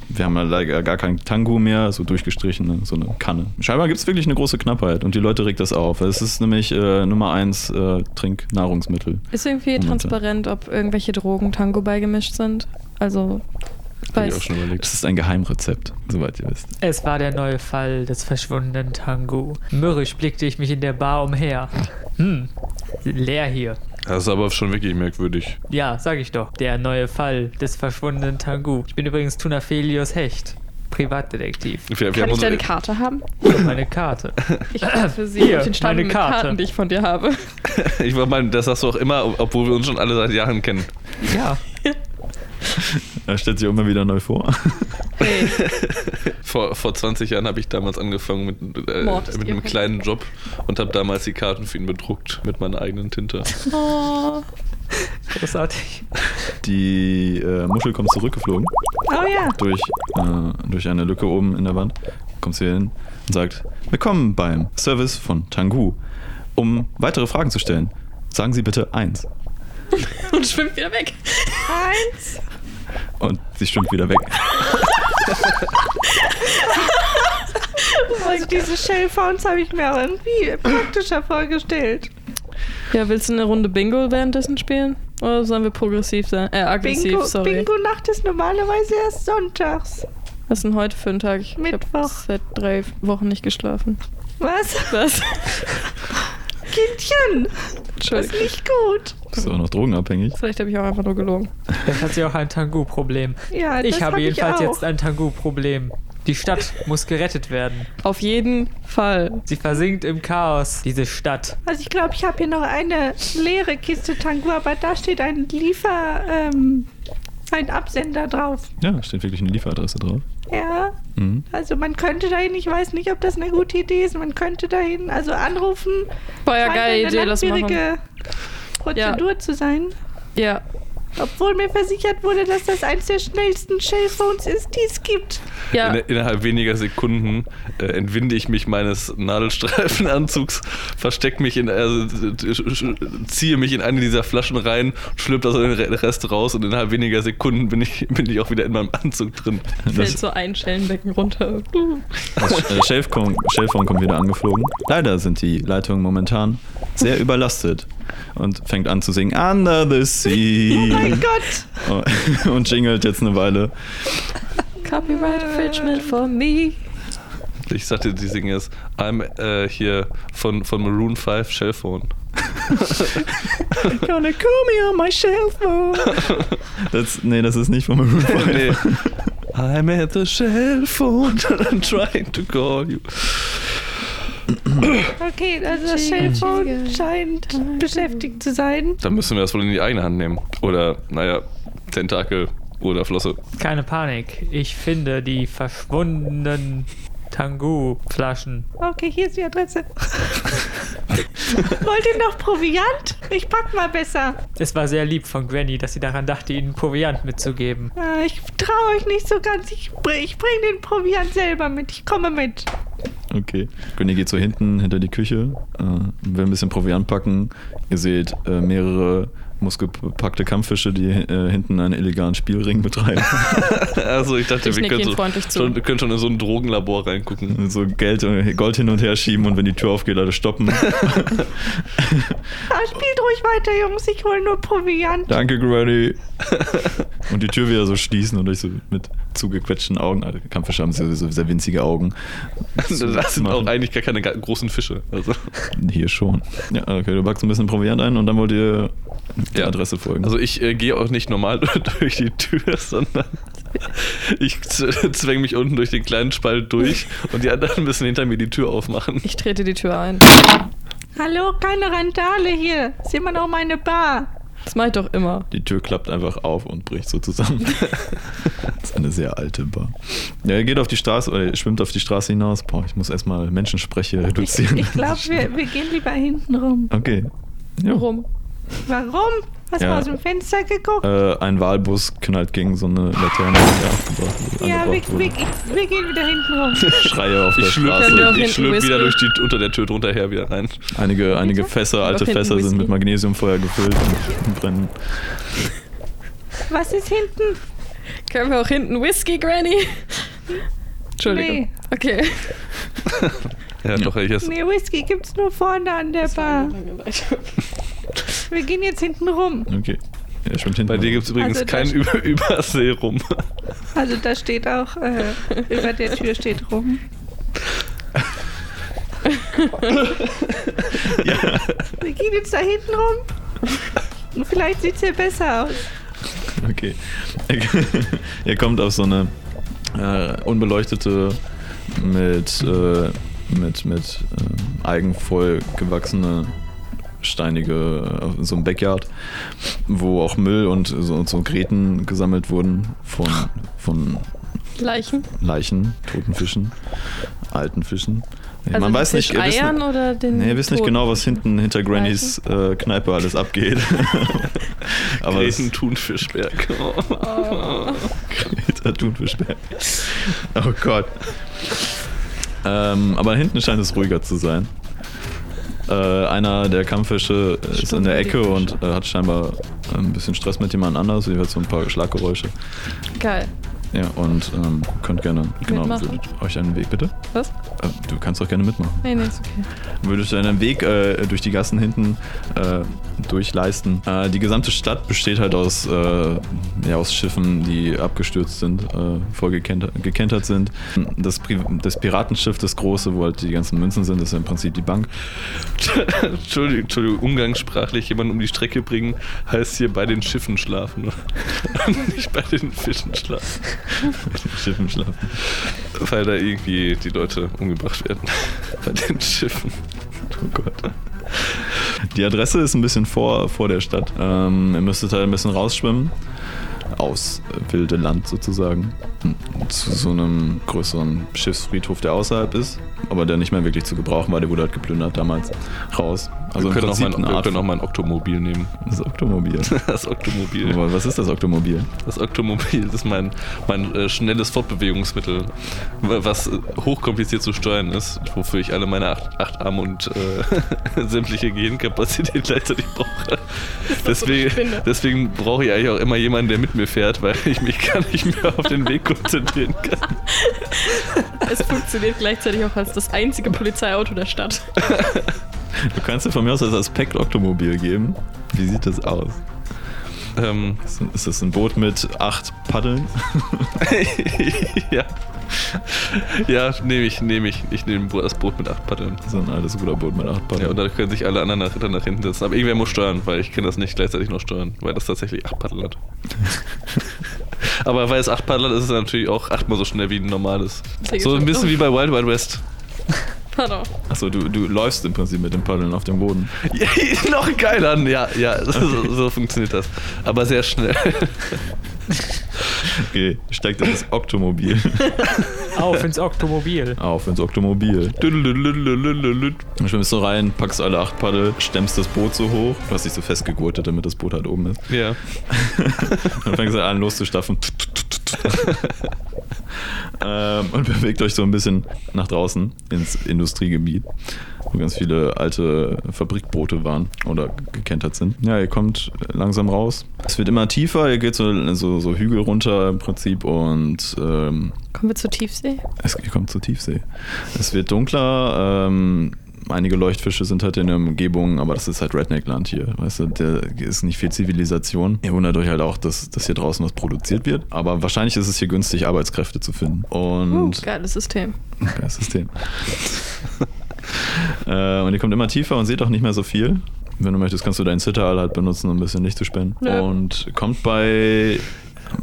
wir haben ja leider gar kein Tango mehr, so durchgestrichen, so eine Kanne. Scheinbar gibt es wirklich eine große Knappheit und die Leute regt das auf. Es ist nämlich äh, Nummer eins äh, Trinknahrungsmittel. Ist irgendwie Momente. transparent, ob irgendwelche Drogen Tango beigemischt sind? Also, Hab ich auch weiß. schon überlegt. Das ist ein Geheimrezept, soweit ihr wisst. Es war der neue Fall des verschwundenen Tango. Mürrisch blickte ich mich in der Bar umher. Hm, leer hier. Das ist aber schon wirklich merkwürdig. Ja, sag ich doch. Der neue Fall des verschwundenen Tangu. Ich bin übrigens Tunafelius Hecht. Privatdetektiv. Wir, wir Kann ich deine Karte haben? Ich hab meine Karte. Ich für sie Hier, auf den Stapel meine mit Karte. Karten, die ich von dir habe. ich war mal, das sagst du auch immer, obwohl wir uns schon alle seit Jahren kennen. Ja. Er stellt sich auch immer wieder neu vor. Hey, Vor, vor 20 Jahren habe ich damals angefangen mit, äh, mit einem kleinen Job und habe damals die Karten für ihn bedruckt mit meiner eigenen Tinte. oh, Großartig. Die äh, Muschel kommt zurückgeflogen Oh ja. durch, äh, durch eine Lücke oben in der Wand. Kommt ihr hin und sagt: Willkommen beim Service von Tangu. Um weitere Fragen zu stellen, sagen Sie bitte eins. und schwimmt wieder weg. Eins. Und sie schwimmt wieder weg. Also diese Shellphones habe ich mir auch irgendwie praktischer vorgestellt. Ja, willst du eine Runde Bingo währenddessen spielen? Oder sollen wir progressiv sein? Äh, aggressiv, Bingo, sorry. Bingo-Nacht ist normalerweise erst sonntags. Was ist denn heute für ein Tag? Ich Mittwoch. habe seit drei Wochen nicht geschlafen. Was? Was? Kindchen, das ist nicht gut. Bist du auch noch drogenabhängig? Vielleicht habe ich auch einfach nur gelogen. Jetzt hat sie auch ein Tangu-Problem. Ja, Ich habe hab jedenfalls ich auch. jetzt ein Tangu-Problem. Die Stadt muss gerettet werden. Auf jeden Fall. Sie versinkt im Chaos, diese Stadt. Also ich glaube, ich habe hier noch eine leere Kiste Tangu, aber da steht ein Liefer, ähm, ein Absender drauf. Ja, steht wirklich eine Lieferadresse drauf. Ja, Mhm. also man könnte dahin, ich weiß nicht, ob das eine gute Idee ist, man könnte dahin, also anrufen. War ja geile Idee, lass machen. Prozedur zu sein. Ja. Obwohl mir versichert wurde, dass das eins der schnellsten Shellphones ist, die es gibt. Ja. In, innerhalb weniger Sekunden äh, entwinde ich mich meines Nadelstreifenanzugs, verstecke mich in, also, äh, ziehe mich in eine dieser Flaschen rein, schlüpfe also den Re- Rest raus und innerhalb weniger Sekunden bin ich, bin ich auch wieder in meinem Anzug drin. Fällt Das, so ein Schellenbecken runter. das äh, Shellphone kommt wieder angeflogen. Leider sind die Leitungen momentan sehr überlastet. Und fängt an zu singen Under the Sea. Oh mein Gott! und jingelt jetzt eine Weile. Copyright infringement for me. Ich sagte, die singen jetzt I'm äh, hier von, von Maroon 5 Shellphone. Gonna call me on my cell phone. Das, nee, das ist nicht von Maroon 5. nee. I'm at the Shellphone I'm trying to call you. Okay, also das Cellphone scheint beschäftigt zu sein. Dann müssen wir das wohl in die eigene Hand nehmen. Oder, naja, Tentakel oder Flosse. Keine Panik. Ich finde die verschwundenen Tangu-Flaschen. Okay, hier ist die Adresse. Wollt ihr noch Proviant? Ich pack mal besser. Es war sehr lieb von Granny, dass sie daran dachte, ihnen Proviant mitzugeben. Äh, Ich traue euch nicht so ganz. Ich, br- ich bring den Proviant selber mit. Ich komme mit. Okay. Gönny geht so hinten hinter die Küche, äh, will ein bisschen Proviant packen. Ihr seht äh, mehrere muskelbepackte Kampffische, die äh, hinten einen illegalen Spielring betreiben. Also ich dachte, Ich wir können, so, schon, können schon in so ein Drogenlabor reingucken. so Geld, äh, Gold hin und her schieben und wenn die Tür aufgeht, alle stoppen. Ah, spielt ruhig weiter, Jungs. Ich hole nur Proviant. Danke, Granny. und die Tür wieder so schließen und euch so mit zugequetschten Augen. Also Kampffische haben so, so sehr winzige Augen. Das sind auch eigentlich gar keine großen Fische. Also, Hier schon. Ja, okay, du packst ein bisschen Proviant ein und dann wollt ihr der Ja. Adresse folgen. also ich äh, gehe auch nicht normal durch die Tür, sondern ich z- zwäng mich unten durch den kleinen Spalt durch und die anderen müssen hinter mir die Tür aufmachen. Ich trete die Tür ein. Hallo, keine Randale hier. Ist immer noch meine Bar. Das mach ich doch immer. Die Tür klappt einfach auf und bricht so zusammen. das ist eine sehr alte Bar. Ja, er geht auf die Straße, oder er schwimmt auf die Straße hinaus. Boah, ich muss erstmal Menschenspreche Ich, reduzieren. ich glaube, wir, wir gehen lieber hinten rum. Okay. Ja. Warum? Warum? Hast Ja. du aus dem Fenster geguckt? Äh, ein Wahlbus knallt gegen so eine Laterne, die aufgebracht wurde. ja, wir, wir, wir gehen wieder hinten rum. Schreie auf Ich der schlüpfe Straße. ich hinten schlüpf wieder durch die, unter der Tür drunter her wieder rein. Einige, einige Fässer, alte Fässer sind mit Magnesiumfeuer gefüllt und brennen. Was ist hinten? Können wir auch hinten Whisky, Granny? Entschuldigung. Nee. Okay. Ja, doch, ich esse. Nee, Whisky gibt's nur vorne an der Bar. Wir gehen jetzt hinten rum. Okay. Schwimmt hinten. Bei dir gibt es übrigens Also kein Über Überseerum. Also da steht auch, äh, über der Tür steht rum. Wir gehen jetzt da hinten rum. Und Vielleicht sieht's ja besser aus. Okay. er kommt auf so eine äh, unbeleuchtete, mit, äh, mit, mit äh, Algen voll gewachsene, steinige, äh, so ein Backyard, wo auch Müll und so, so Gräten gesammelt wurden von, von Leichen? Leichen, toten Fischen, alten Fischen. Also Man weiß nicht, ihr wisst, Eiern oder den. nee, ihr wisst nicht genau, was hinten hinter Grannys äh, Kneipe alles abgeht. Aber Greten Thunfischberg. Oh. Greta Thunfischberg. Oh Gott. Ähm, aber hinten scheint es ruhiger zu sein. Äh, einer der Kampffische ist in der Ecke und äh, hat scheinbar ein bisschen Stress mit jemand anders. Ihr hört so ein paar Schlaggeräusche. Geil. Ja, und ähm, könnt gerne, genau, würdet euch einen Weg, bitte? Was? Äh, du kannst auch gerne mitmachen. Nee, nee, ist okay. Würdet euch einen Weg äh, durch die Gassen hinten äh, durchleisten. Äh, die gesamte Stadt besteht halt aus, äh, ja, aus Schiffen, die abgestürzt sind, äh, vorgekentert gekentert sind. Das, Pri das Piratenschiff, das große, wo halt die ganzen Münzen sind, ist ja im Prinzip die Bank. Entschuldigung, Entschuldigung, umgangssprachlich jemanden um die Strecke bringen, heißt hier bei den Schiffen schlafen. Nicht bei den Fischen schlafen. Mit den Schiffen schlafen. Weil da irgendwie die Leute umgebracht werden. bei den Schiffen. Oh Gott. Die Adresse ist ein bisschen vor, vor der Stadt. Ähm, ihr müsstet halt ein bisschen rausschwimmen. Aus wilde Land sozusagen. Zu so einem größeren Schiffsfriedhof, der außerhalb ist. Aber der nicht mehr wirklich zu gebrauchen war. Der wurde halt geplündert damals. Raus. Also wir im können, auch Prinzip mal, eine wir können auch mal ein Oktomobil nehmen. Das Oktomobil. Das Oktomobil. Aber was ist das Oktomobil? Das Oktomobil das ist mein, mein äh, schnelles Fortbewegungsmittel, wa- was äh, hochkompliziert zu steuern ist, wofür ich alle meine acht, acht Arme und äh, sämtliche Gehirnkapazität gleichzeitig brauche. Deswegen, deswegen brauche ich eigentlich auch immer jemanden, der mit mir fährt, weil ich mich gar nicht mehr auf den Weg konzentrieren kann. Es funktioniert gleichzeitig auch als das einzige Polizeiauto der Stadt. Du kannst dir von mir aus das Aspekt Oktomobil geben. Wie sieht das aus? Ähm, Ist das ein Boot mit acht Paddeln? ja. Ja, nehme ich, nehme ich. Ich nehme das Boot mit acht Paddeln. So ein altes Ruderboot mit acht Ja, Paddeln. und dadurch können sich alle anderen nach, dann nach hinten setzen. Aber irgendwer muss steuern, weil ich kann das nicht gleichzeitig noch steuern, weil das tatsächlich acht Paddel hat. Aber weil es acht Paddel hat, ist es natürlich auch achtmal so schnell wie ein normales. So ein bisschen wie bei Wild Wild West. Pardon. Achso, du, du läufst im Prinzip mit den Paddeln auf dem Boden. Ja, noch geiler. Ja, ja, so, so funktioniert das. Aber sehr schnell. Okay, steigt in das Oktomobil. Auf ins Oktomobil. Auf ins Oktomobil. Dann schwimmst du rein, packst alle acht Paddel, stemmst das Boot so hoch. Du hast dich so festgegurtet, damit das Boot halt oben ist. Ja. Dann fängst du an loszustaffen. ähm, und bewegt euch so ein bisschen nach draußen ins Industriegebiet, wo ganz viele alte Fabrikboote waren oder gekentert sind. Ja, ihr kommt langsam raus. Es wird immer tiefer, ihr geht so, so, so Hügel runter im Prinzip und ähm, Kommen wir zur Tiefsee? es ihr kommt zur Tiefsee. Es wird dunkler. Ähm, einige Leuchtfische sind halt in der Umgebung, aber das ist halt Redneckland hier. Weißt du, da ist nicht viel Zivilisation. Ihr wundert euch halt auch, dass, dass hier draußen was produziert wird. Aber wahrscheinlich ist es hier günstig, Arbeitskräfte zu finden. Uh, Und geiles System. Geiles System. äh, und ihr kommt immer tiefer und seht auch nicht mehr so viel. Wenn du möchtest, kannst du deinen Zitteral halt benutzen, um ein bisschen Licht zu spenden. Ja. Und kommt bei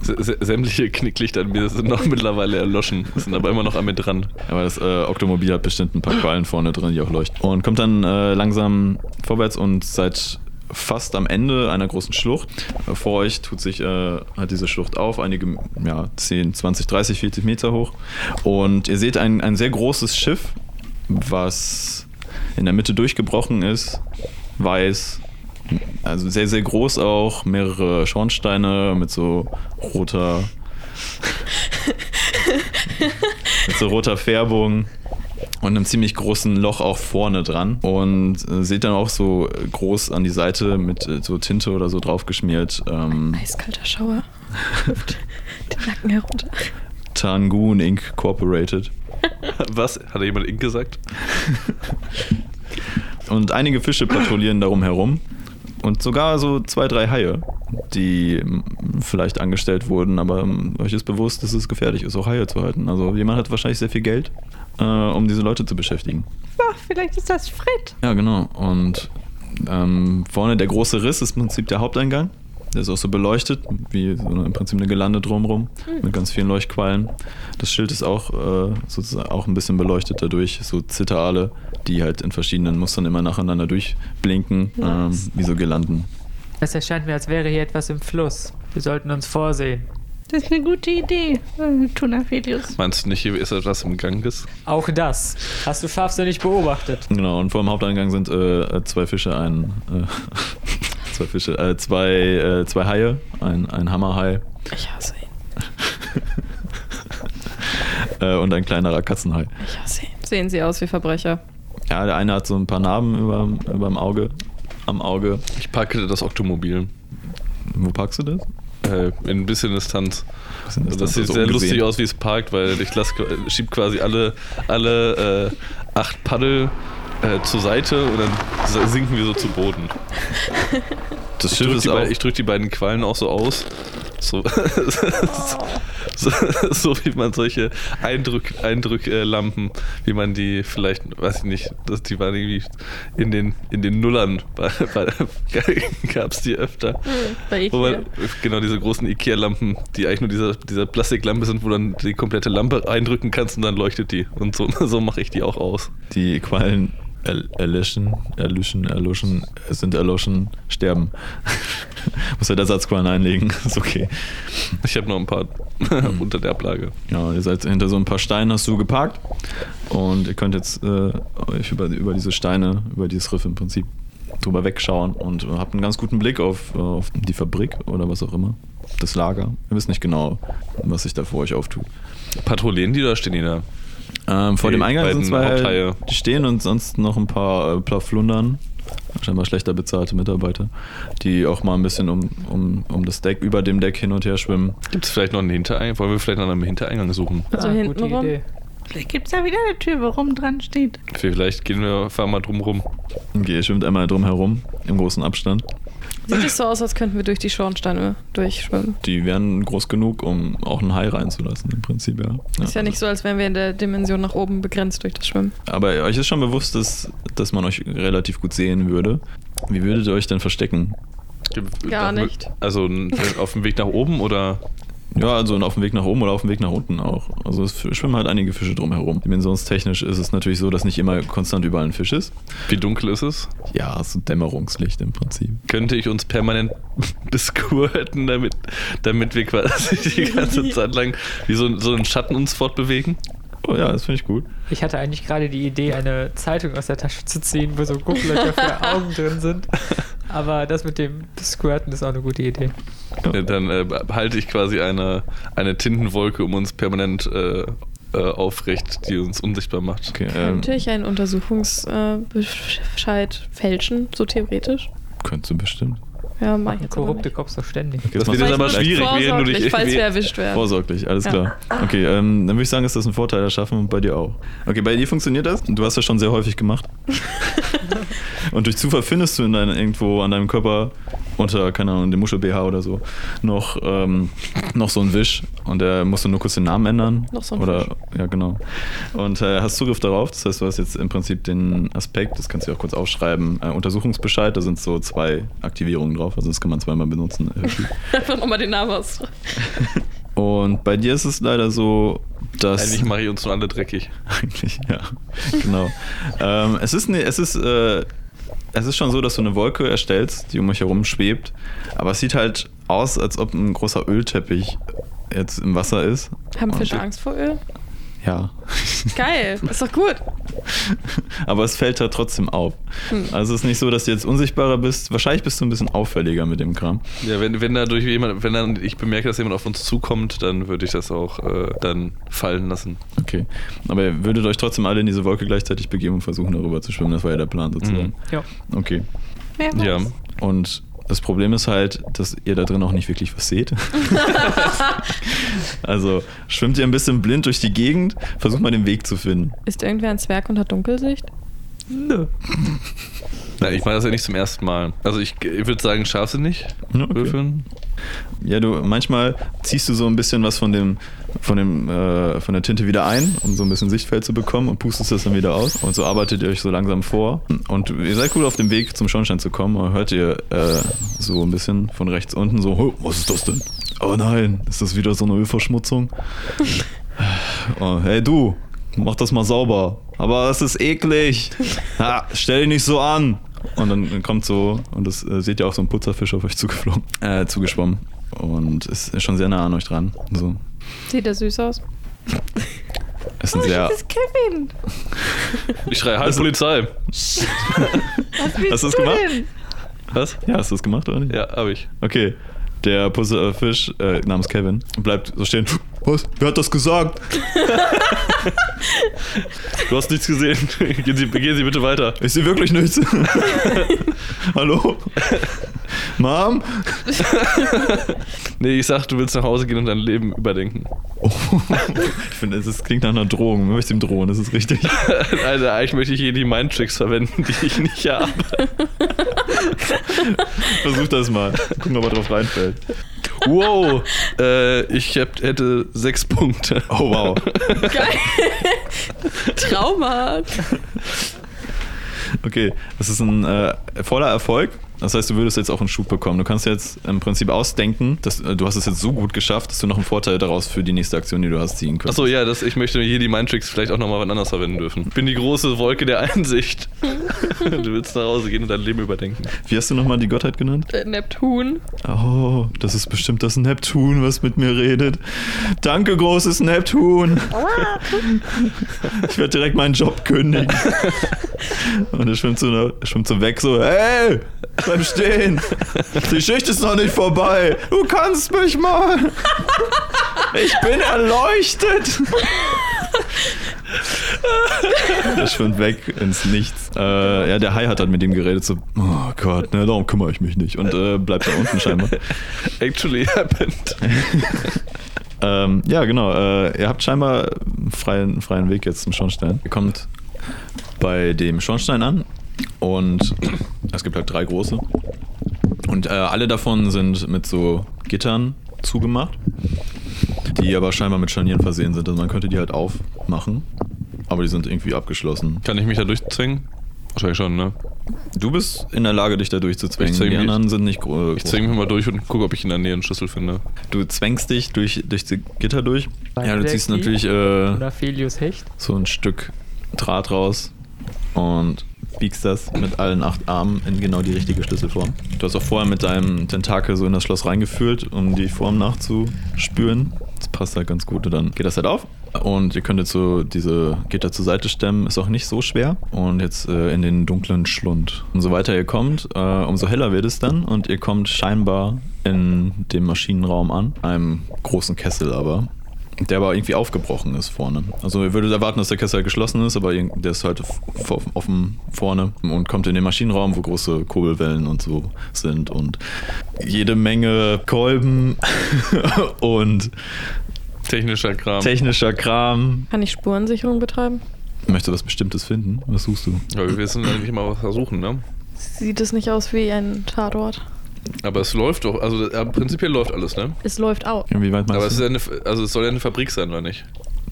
sämtliche Knicklichter an mir sind noch mittlerweile erloschen, sind aber immer noch an mir dran. Aber das äh, Oktomobil hat bestimmt ein paar Quallen vorne drin, die auch leuchten. Und kommt dann äh, langsam vorwärts und seid fast am Ende einer großen Schlucht. Äh, Vor euch tut sich äh, halt diese Schlucht auf, einige ja, 10, 20, 30, 40 Meter hoch. Und ihr seht ein, ein sehr großes Schiff, was in der Mitte durchgebrochen ist, weiß, also sehr, sehr groß auch, mehrere Schornsteine mit so roter mit so roter Färbung und einem ziemlich großen Loch auch vorne dran. Und äh, seht dann auch so groß an die Seite mit äh, so Tinte oder so draufgeschmiert. Ähm, Eiskalter Schauer. Den Nacken herunter. Tangoon Inc. Corporated. Was? Hat da jemand Ink gesagt? Und einige Fische patrouillieren darum herum. Und sogar so zwei, drei Haie, die vielleicht angestellt wurden, aber ähm, euch ist bewusst, dass es gefährlich ist, auch Haie zu halten. Also jemand hat wahrscheinlich sehr viel Geld, äh, um diese Leute zu beschäftigen. Ach, vielleicht ist das Fred. Ja, genau. Und ähm, vorne der große Riss ist im Prinzip der Haupteingang. Der ist auch so beleuchtet, wie so eine, im Prinzip eine Gelande drumherum, mit ganz vielen Leuchtquallen. Das Schild ist auch äh, sozusagen auch ein bisschen beleuchtet dadurch, so Zitterale, die halt in verschiedenen Mustern immer nacheinander durchblinken, ähm, wie so Girlanden. Es erscheint mir, als wäre hier etwas im Fluss. Wir sollten uns vorsehen. Das ist eine gute Idee, Tunaphilius. Meinst du nicht, hier ist etwas im Ganges? Auch das. Hast du scharfsinnig beobachtet. Genau, und vor dem Haupteingang sind äh, zwei Fische, ein äh, zwei Fische, äh, zwei, äh, zwei Haie, ein, ein Hammerhai Ich hasse ihn. äh, und ein kleinerer Katzenhai. Ich hasse ihn. Sehen sie aus wie Verbrecher. Ja, der eine hat so ein paar Narben über, überm Auge, am Auge. Ich packe das Oktomobil. Wo packst du das? Äh, in ein bisschen Distanz. Bisschen Das, Distanz, sieht also sehr ungesehen. lustig aus, wie es parkt, weil ich lass, schieb quasi alle, alle äh, acht Paddel äh, zur Seite und dann sinken wir so zu Boden. Das Ich Schiff drücke ist bei- ich drück die beiden Quallen auch so aus. So, so, so wie man solche Eindrück, Eindrücklampen, wie man die vielleicht, weiß ich nicht, dass die waren irgendwie in den, in den Nullern, gab es die öfter. Bei Wo Ikea. man, genau diese großen Ikea-Lampen, die eigentlich nur dieser, dieser Plastiklampe sind, wo du dann die komplette Lampe eindrücken kannst und dann leuchtet die. Und so, so mache ich die auch aus. Die Quallen er, erlöschen, erlöschen, erloschen, sind erloschen, sterben. Muss halt Ersatzquallen einlegen, ist okay. Ich habe noch ein paar unter der Ablage. Ja, ihr seid hinter so ein paar Steinen hast du geparkt und ihr könnt jetzt äh, euch über, über diese Steine, über dieses Riff im Prinzip drüber wegschauen und habt einen ganz guten Blick auf, auf die Fabrik oder was auch immer. Das Lager. Ihr wisst nicht genau, was sich da vor euch auftut. Patrouillieren die oder stehen die da? Ähm, vor Die dem Eingang sind zwei, Haupthaie. die stehen und sonst noch ein paar äh, Plaflundern, scheinbar schlechter bezahlte Mitarbeiter, die auch mal ein bisschen um, um, um das Deck, über dem Deck hin und her schwimmen. Gibt es vielleicht noch einen Hintereingang? Wollen wir vielleicht nach einem Hintereingang suchen? Also Ah, hinten gute rum? Idee. Vielleicht gibt es ja wieder eine Tür, wo rum dran steht. Vielleicht gehen wir, fahren mal drum rum. Okay, ihr schwimmt einmal drum herum, im großen Abstand. Sieht es so aus, als könnten wir durch die Schornsteine durchschwimmen. Die wären groß genug, um auch einen Hai reinzulassen, im Prinzip, ja. Ist ja nicht so, als wären wir in der Dimension nach oben begrenzt durch das Schwimmen. Aber euch ist schon bewusst, dass, dass man euch relativ gut sehen würde. Wie würdet ihr euch denn verstecken? Gar nicht. Also auf dem Weg nach oben oder? Ja, also auf dem Weg nach oben oder auf dem Weg nach unten auch. Also es schwimmen halt einige Fische drumherum. Dimensionstechnisch ist es natürlich so, dass nicht immer konstant überall ein Fisch ist. Wie dunkel ist es? Ja, so Dämmerungslicht im Prinzip. Könnte ich uns permanent besquirten, damit, damit wir quasi die ganze Zeit lang wie so, so ein Schatten uns fortbewegen? Oh ja, das finde ich gut. Ich hatte eigentlich gerade die Idee, eine Zeitung aus der Tasche zu ziehen, wo so Gucklöcher für Augen drin sind. Aber das mit dem Squirten ist auch eine gute Idee. Ja, dann äh, halte ich quasi eine, eine Tintenwolke um uns permanent äh, äh, aufrecht, die uns unsichtbar macht. Okay, ähm, Könnte ich einen Untersuchungsbescheid fälschen, so theoretisch? könntest du bestimmt. Ja, mach ich jetzt Korrupte. Cops doch ständig. Okay, Das wird jetzt aber schwierig, während du dich Vorsorglich, falls wir erwischt werden. Vorsorglich, alles Ja. klar. Okay, ähm, dann würde ich sagen, ist das ein Vorteil erschaffen und bei dir auch. Okay, bei dir funktioniert das. Du hast das schon sehr häufig gemacht. und durch Zufall findest du in deinem, irgendwo an deinem Körper unter, keine Ahnung, dem Muschel-BH oder so, noch, ähm, noch so ein Wisch und da musst du nur kurz den Namen ändern. Noch so ein oder, Fisch. Ja, genau. Und äh, hast Zugriff darauf. Das heißt, du hast jetzt im Prinzip den Aspekt, das kannst du auch kurz aufschreiben, äh, Untersuchungsbescheid, da sind so zwei Aktivierungen drauf, also das kann man zweimal benutzen. Einfach nochmal den Namen aus. Und bei dir ist es leider so, dass. Eigentlich mache ich uns nur alle dreckig. Eigentlich, ja. Genau. ähm, es ist, ne, es, ist, äh, es ist schon so, dass du eine Wolke erstellst, die um euch herum schwebt. Aber es sieht halt aus, als ob ein großer Ölteppich jetzt im Wasser ist. Haben Fische Angst vor Öl? Ja. Geil, ist doch gut. Aber es fällt halt trotzdem auf. Hm. Also es ist nicht so, dass du jetzt unsichtbarer bist. Wahrscheinlich bist du ein bisschen auffälliger mit dem Kram. Ja, wenn, wenn dadurch jemand, wenn dann ich bemerke, dass jemand auf uns zukommt, dann würde ich das auch äh, dann fallen lassen. Okay. Aber ihr würdet euch trotzdem alle in diese Wolke gleichzeitig begeben und versuchen, darüber zu schwimmen. Das war ja der Plan sozusagen. Mhm. Ja. Okay. Ja. Und das Problem ist halt, dass ihr da drin auch nicht wirklich was seht. also schwimmt ihr ein bisschen blind durch die Gegend, versucht mal den Weg zu finden. Ist irgendwer ein Zwerg und hat Dunkelsicht? Nö. Nein, ich mache das ja nicht zum ersten Mal. Also ich, ich würde sagen, scharfsinnig okay. Ja, du manchmal ziehst du so ein bisschen was von dem von dem äh, von der Tinte wieder ein, um so ein bisschen Sichtfeld zu bekommen und pustest das dann wieder aus und so arbeitet ihr euch so langsam vor und ihr seid gut auf dem Weg zum Schornstein zu kommen, aber hört ihr äh, so ein bisschen von rechts unten so, "Oh, was ist das denn? Oh nein, ist das wieder so eine Ölverschmutzung? oh, hey du, mach das mal sauber. Aber es ist eklig. Ha, stell dich nicht so an. Und dann kommt so, und das äh, seht ihr auch so ein Putzerfisch auf euch zugeflogen, äh, zugeschwommen. Und ist ist schon sehr nah an euch dran. So. Sieht er süß aus? Ist ein Oh, sehr. das ist Kevin. Ich schreie halt Polizei. Was Hast du das gemacht? denn? Was? Ja, hast du das gemacht oder nicht? Ja, habe ich. Okay. Der Putzerfisch äh, namens Kevin bleibt so stehen. Was? Wer hat das gesagt? Du hast nichts gesehen. gehen, Sie, gehen Sie bitte weiter. Ich sehe wirklich nichts. Hallo? Mom? Nee, ich sag, du willst nach Hause gehen und dein Leben überdenken. Oh, ich finde, es klingt nach einer Drohung. Man möchte ihm drohen, das ist richtig. also eigentlich möchte ich hier die Mindtricks verwenden, die ich nicht habe. Versuch das mal. Gucken, ob er drauf reinfällt. Wow, äh, ich hab, hätte sechs Punkte. Oh, wow. Geil. Trauma. Okay, das ist ein äh, voller Erfolg. Das heißt, du würdest jetzt auch einen Schub bekommen. Du kannst jetzt im Prinzip ausdenken, dass äh, du hast es jetzt so gut geschafft, dass du noch einen Vorteil daraus für die nächste Aktion, die du hast, ziehen kannst. Achso, ja, das, ich möchte hier die Mindtricks vielleicht auch nochmal wann anders verwenden dürfen. Ich bin die große Wolke der Einsicht. du willst nach Hause gehen und dein Leben überdenken. Wie hast du nochmal die Gottheit genannt? Äh, Neptun. Oh, das ist bestimmt das Neptun, was mit mir redet. Danke, großes Neptun. Ich werde direkt meinen Job kündigen. Und er schwimmt so, er schwimmt so weg, so, hey, bleib stehen. Die Schicht ist noch nicht vorbei. Du kannst mich mal. Ich bin erleuchtet. Er schwimmt weg ins Nichts. Äh, ja, der Hai hat halt mit ihm geredet, so, oh Gott, ne, darum kümmere ich mich nicht. Und äh, bleibt da unten scheinbar. Actually happened. Ähm, ja, genau. Äh, ihr habt scheinbar einen freien, freien Weg jetzt zum Schornstein. Ihr kommt bei dem Schornstein an und es gibt halt drei große. Und äh, alle davon sind mit so Gittern zugemacht, die aber scheinbar mit Scharnieren versehen sind. Also man könnte die halt aufmachen, aber die sind irgendwie abgeschlossen. Kann ich mich da durchzwängen? Wahrscheinlich schon, ne? Du bist in der Lage, dich da durchzuzwängen. Ich zwäng Die mich- anderen sind nicht gro Ich groß. zwänge mich mal durch und gucke, ob ich in der Nähe einen Schlüssel finde. Du zwängst dich durch, durch die Gitter durch. Bei Ja, du ziehst natürlich äh, so ein Stück Draht raus und biegst das mit allen acht Armen in genau die richtige Schlüsselform. Du hast auch vorher mit deinem Tentakel so in das Schloss reingeführt, um die Form nachzuspüren. Das passt halt ganz gut und dann geht das halt auf. Und ihr könnt jetzt so diese Gitter zur Seite stemmen, ist auch nicht so schwer. Und jetzt äh, in den dunklen Schlund. Umso weiter ihr kommt, äh, umso heller wird es dann und ihr kommt scheinbar in dem Maschinenraum an. Einem großen Kessel aber der aber irgendwie aufgebrochen ist vorne. Also ihr würdet erwarten, dass der Kessel halt geschlossen ist, aber der ist halt offen vorne und kommt in den Maschinenraum, wo große Kurbelwellen und so sind und jede Menge Kolben und Technischer Kram. technischer Kram. Kann ich Spurensicherung betreiben? Möchte was Bestimmtes finden? Was suchst du? ja, wir wissen eigentlich mal was versuchen, ne? Sieht es nicht aus wie ein Tatort? Aber es läuft doch, also äh, prinzipiell läuft alles, ne? Es läuft auch. Inwieweit Aber meinst es, du? ist ja eine, also es soll ja eine Fabrik sein, oder nicht?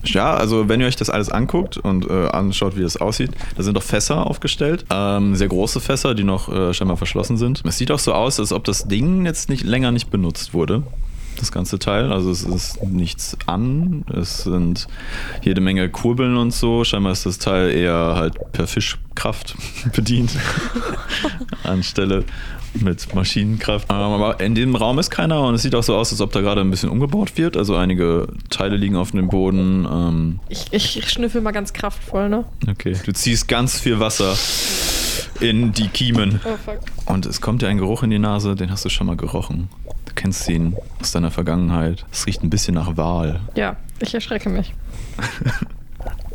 Ja, also wenn ihr euch das alles anguckt und äh, anschaut, wie das aussieht, da sind doch Fässer aufgestellt. Ähm, sehr große Fässer, die noch äh, scheinbar verschlossen sind. Es sieht auch so aus, als ob das Ding jetzt nicht länger nicht benutzt wurde. Das ganze Teil. Also es ist nichts an. Es sind jede Menge Kurbeln und so. Scheinbar ist das Teil eher halt per Fischkraft bedient. Anstelle mit Maschinenkraft. Ähm, Aber in dem Raum ist keiner und es sieht auch so aus, als ob da gerade ein bisschen umgebaut wird. Also einige Teile liegen auf dem Boden. Ähm, Ich, ich schnüffel mal ganz kraftvoll, ne? Okay. Du ziehst ganz viel Wasser in die Kiemen. Oh fuck. Und es kommt dir ein Geruch in die Nase, den hast du schon mal gerochen. Du kennst ihn aus deiner Vergangenheit. Es riecht ein bisschen nach Wal. Ja, ich erschrecke mich.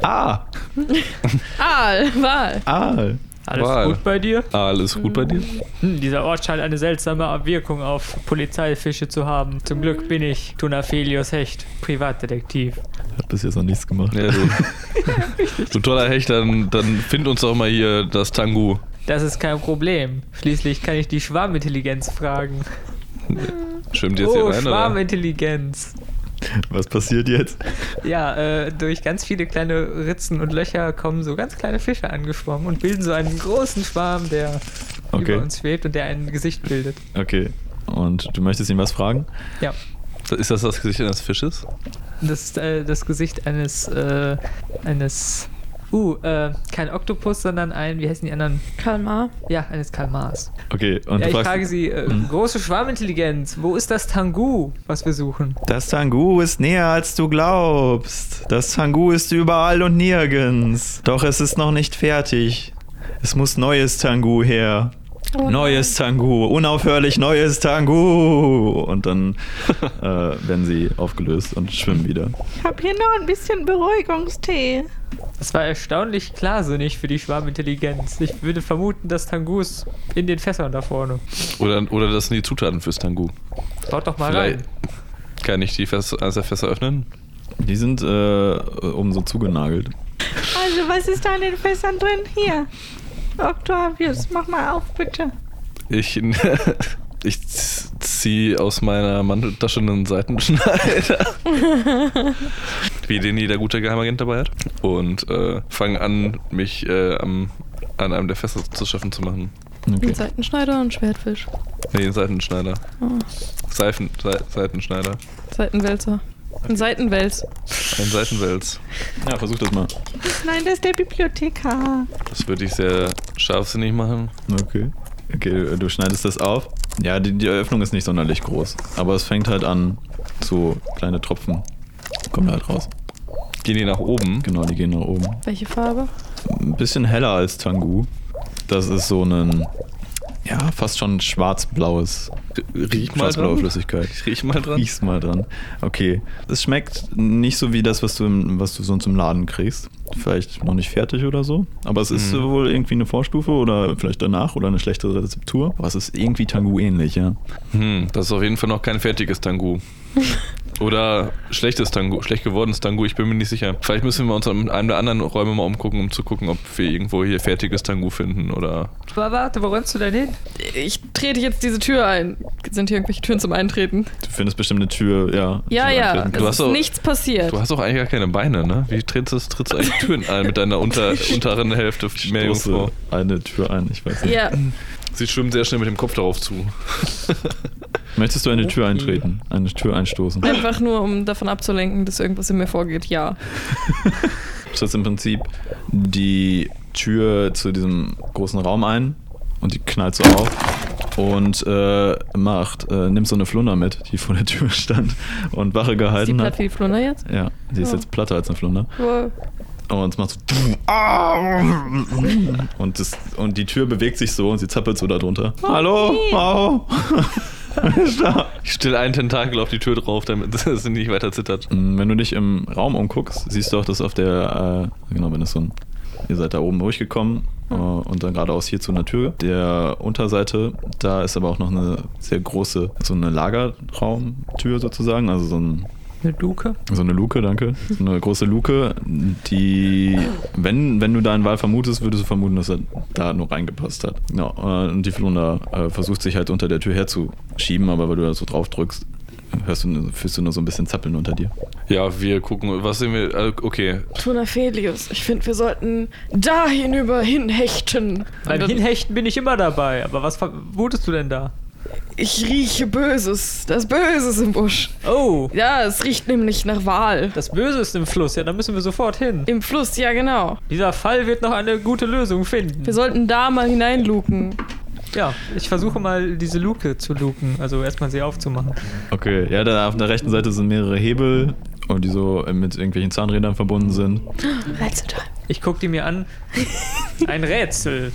Ah! Aal, Wahl. Aal! Alles Wahl. gut bei dir? Alles gut bei dir? Hm, dieser Ort scheint eine seltsame Wirkung auf Polizeifische zu haben. Zum Glück bin ich Tunafelius Hecht, Privatdetektiv. Hab bis jetzt noch nichts gemacht. Ja, du. du toller Hecht, dann, dann find uns doch mal hier das Tangu. Das ist kein Problem. Schließlich kann ich die Schwarmintelligenz fragen. Schwimmt jetzt oh, hier rein, oder? Was passiert jetzt? Ja, äh, durch ganz viele kleine Ritzen und Löcher kommen so ganz kleine Fische angeschwommen und bilden so einen großen Schwarm, der Okay. über uns schwebt und der ein Gesicht bildet. Okay. Und du möchtest ihn was fragen? Ja. Ist das das Gesicht eines Fisches? Das ist äh, das Gesicht eines, äh, eines, uh, äh, kein Oktopus, sondern ein, wie heißen die anderen? Kalmar. Ja, eines Kalmars. Okay. Und ja, du ich fragst, frage Sie, äh, Mhm. große Schwarmintelligenz, wo ist das Tangu, was wir suchen? Das Tangu ist näher als du glaubst. Das Tangu ist überall und nirgends. Doch es ist noch nicht fertig. Es muss neues Tangu her. Oh neues Tangu, unaufhörlich neues Tangu. Und dann äh, werden sie aufgelöst und schwimmen wieder. Ich habe hier noch ein bisschen Beruhigungstee. Das war erstaunlich klarsinnig für die Schwarmintelligenz. Ich würde vermuten, dass Tangus in den Fässern da vorne. Oder, oder das sind die Zutaten fürs Tangu. Schaut doch mal Vielleicht rein. kann ich die Fässer, der Fässer öffnen? Die sind äh, oben so zugenagelt. Also, was ist da in den Fässern drin? Hier. Octavius, mach mal auf, bitte. Ich, ich ziehe aus meiner Manteltasche einen Seitenschneider, wie den jeder gute Geheimagent dabei hat, und äh, fange an, mich äh, am, an einem der Fässer zu schaffen zu machen. Okay. Ein Seitenschneider und Schwertfisch. Nee, einen Seitenschneider. Oh. Seifen, Se Seitenschneider. Seitenwälzer. Ein Seitenwälz. Ein Seitenwälz. Ja, versuch das mal. Nein, das ist der Bibliothekar. Das würde ich sehr scharfsinnig machen. Okay. Okay, du schneidest das auf. Ja, die, die Öffnung ist nicht sonderlich groß. Aber es fängt halt an, so kleine Tropfen kommen halt raus. Gehen die nach oben? Genau, die gehen nach oben. Welche Farbe? Ein bisschen heller als Tangu. Das ist so ein, ja, fast schon schwarz-blaues, Riech mal schwarz-blaue dran. Flüssigkeit. Ich riech mal dran. Riech's mal dran. Okay. Es schmeckt nicht so wie das, was du, im, was du sonst im Laden kriegst. Vielleicht noch nicht fertig oder so. Aber es ist Mhm. wohl irgendwie eine Vorstufe oder vielleicht danach oder eine schlechtere Rezeptur. Aber es ist irgendwie Tangu ähnlich, ja. Hm, das ist auf jeden Fall noch kein fertiges Tangu. Oder schlechtes Tango, schlecht gewordenes Tango, ich bin mir nicht sicher. Vielleicht müssen wir uns in einem der anderen Räume mal umgucken, um zu gucken, ob wir irgendwo hier fertiges Tango finden oder. Aber warte, wo rennst du denn hin? Ich trete jetzt diese Tür ein. Sind hier irgendwelche Türen zum Eintreten? Du findest bestimmt eine Tür, ja. Ja, ja. Du hast ist doch- nichts passiert. Du hast doch eigentlich gar keine Beine, ne? Wie trittst du, trittst du eigentlich Türen ein mit deiner unter, unteren Hälfte stoße eine Tür ein, ich weiß nicht. Ja, Sie schwimmt sehr schnell mit dem Kopf darauf zu. Möchtest du eine Tür eintreten? Eine Tür einstoßen? einfach nur, um davon abzulenken, dass irgendwas in mir vorgeht. Ja. Du setzt im Prinzip die Tür zu diesem großen Raum ein und die knallt so auf und äh, macht, äh, nimmt so eine Flunder mit, die vor der Tür stand und Wache Ist die gehalten platt hat. wie die Flunder jetzt? Ja, die ist Oh. jetzt platter als eine Flunder. Wow. Und es macht so. Und, das, und die Tür bewegt sich so und sie zappelt so da drunter. Hallo? Wow! Ist da? Ich stelle einen Tentakel auf die Tür drauf, damit sie nicht weiter zittert. Mm, Wenn du dich im Raum umguckst, siehst du auch, dass auf der, äh, genau, wenn es so ein, ihr seid da oben durchgekommen äh, und dann geradeaus hier zu einer Tür. Der Unterseite, da ist aber auch noch eine sehr große, so eine Lagerraumtür sozusagen, also so ein Eine Luke? So eine Luke, danke. So eine große Luke, die, wenn, wenn du da einen Wal vermutest, würdest du vermuten, dass er da nur reingepasst hat. Ja, äh, und die Flunda äh, versucht sich halt unter der Tür herzuschieben, aber weil du da so drauf drückst, hörst du, fühlst du nur so ein bisschen Zappeln unter dir. Ja, wir gucken, was sehen wir? äh, Okay, Tuna Felius, ich finde, wir sollten da hinüber hinhechten. Beim Hinhechten bin ich immer dabei. Aber was vermutest du denn da? Ich rieche Böses. Das Böses im Busch. Oh, Ja, es riecht nämlich nach Wal. das Böse ist im Fluss. Ja, da müssen wir sofort hin. Im Fluss, ja genau. Dieser Fall wird noch eine gute Lösung finden. Wir sollten da mal hineinluken. Ja, ich versuche mal diese Luke zu luken. Also erstmal sie aufzumachen. Okay, ja, da auf der rechten Seite sind mehrere Hebel und die so mit irgendwelchen Zahnrädern verbunden sind. Rätseltime. Ich gucke die mir an. Ein Rätsel.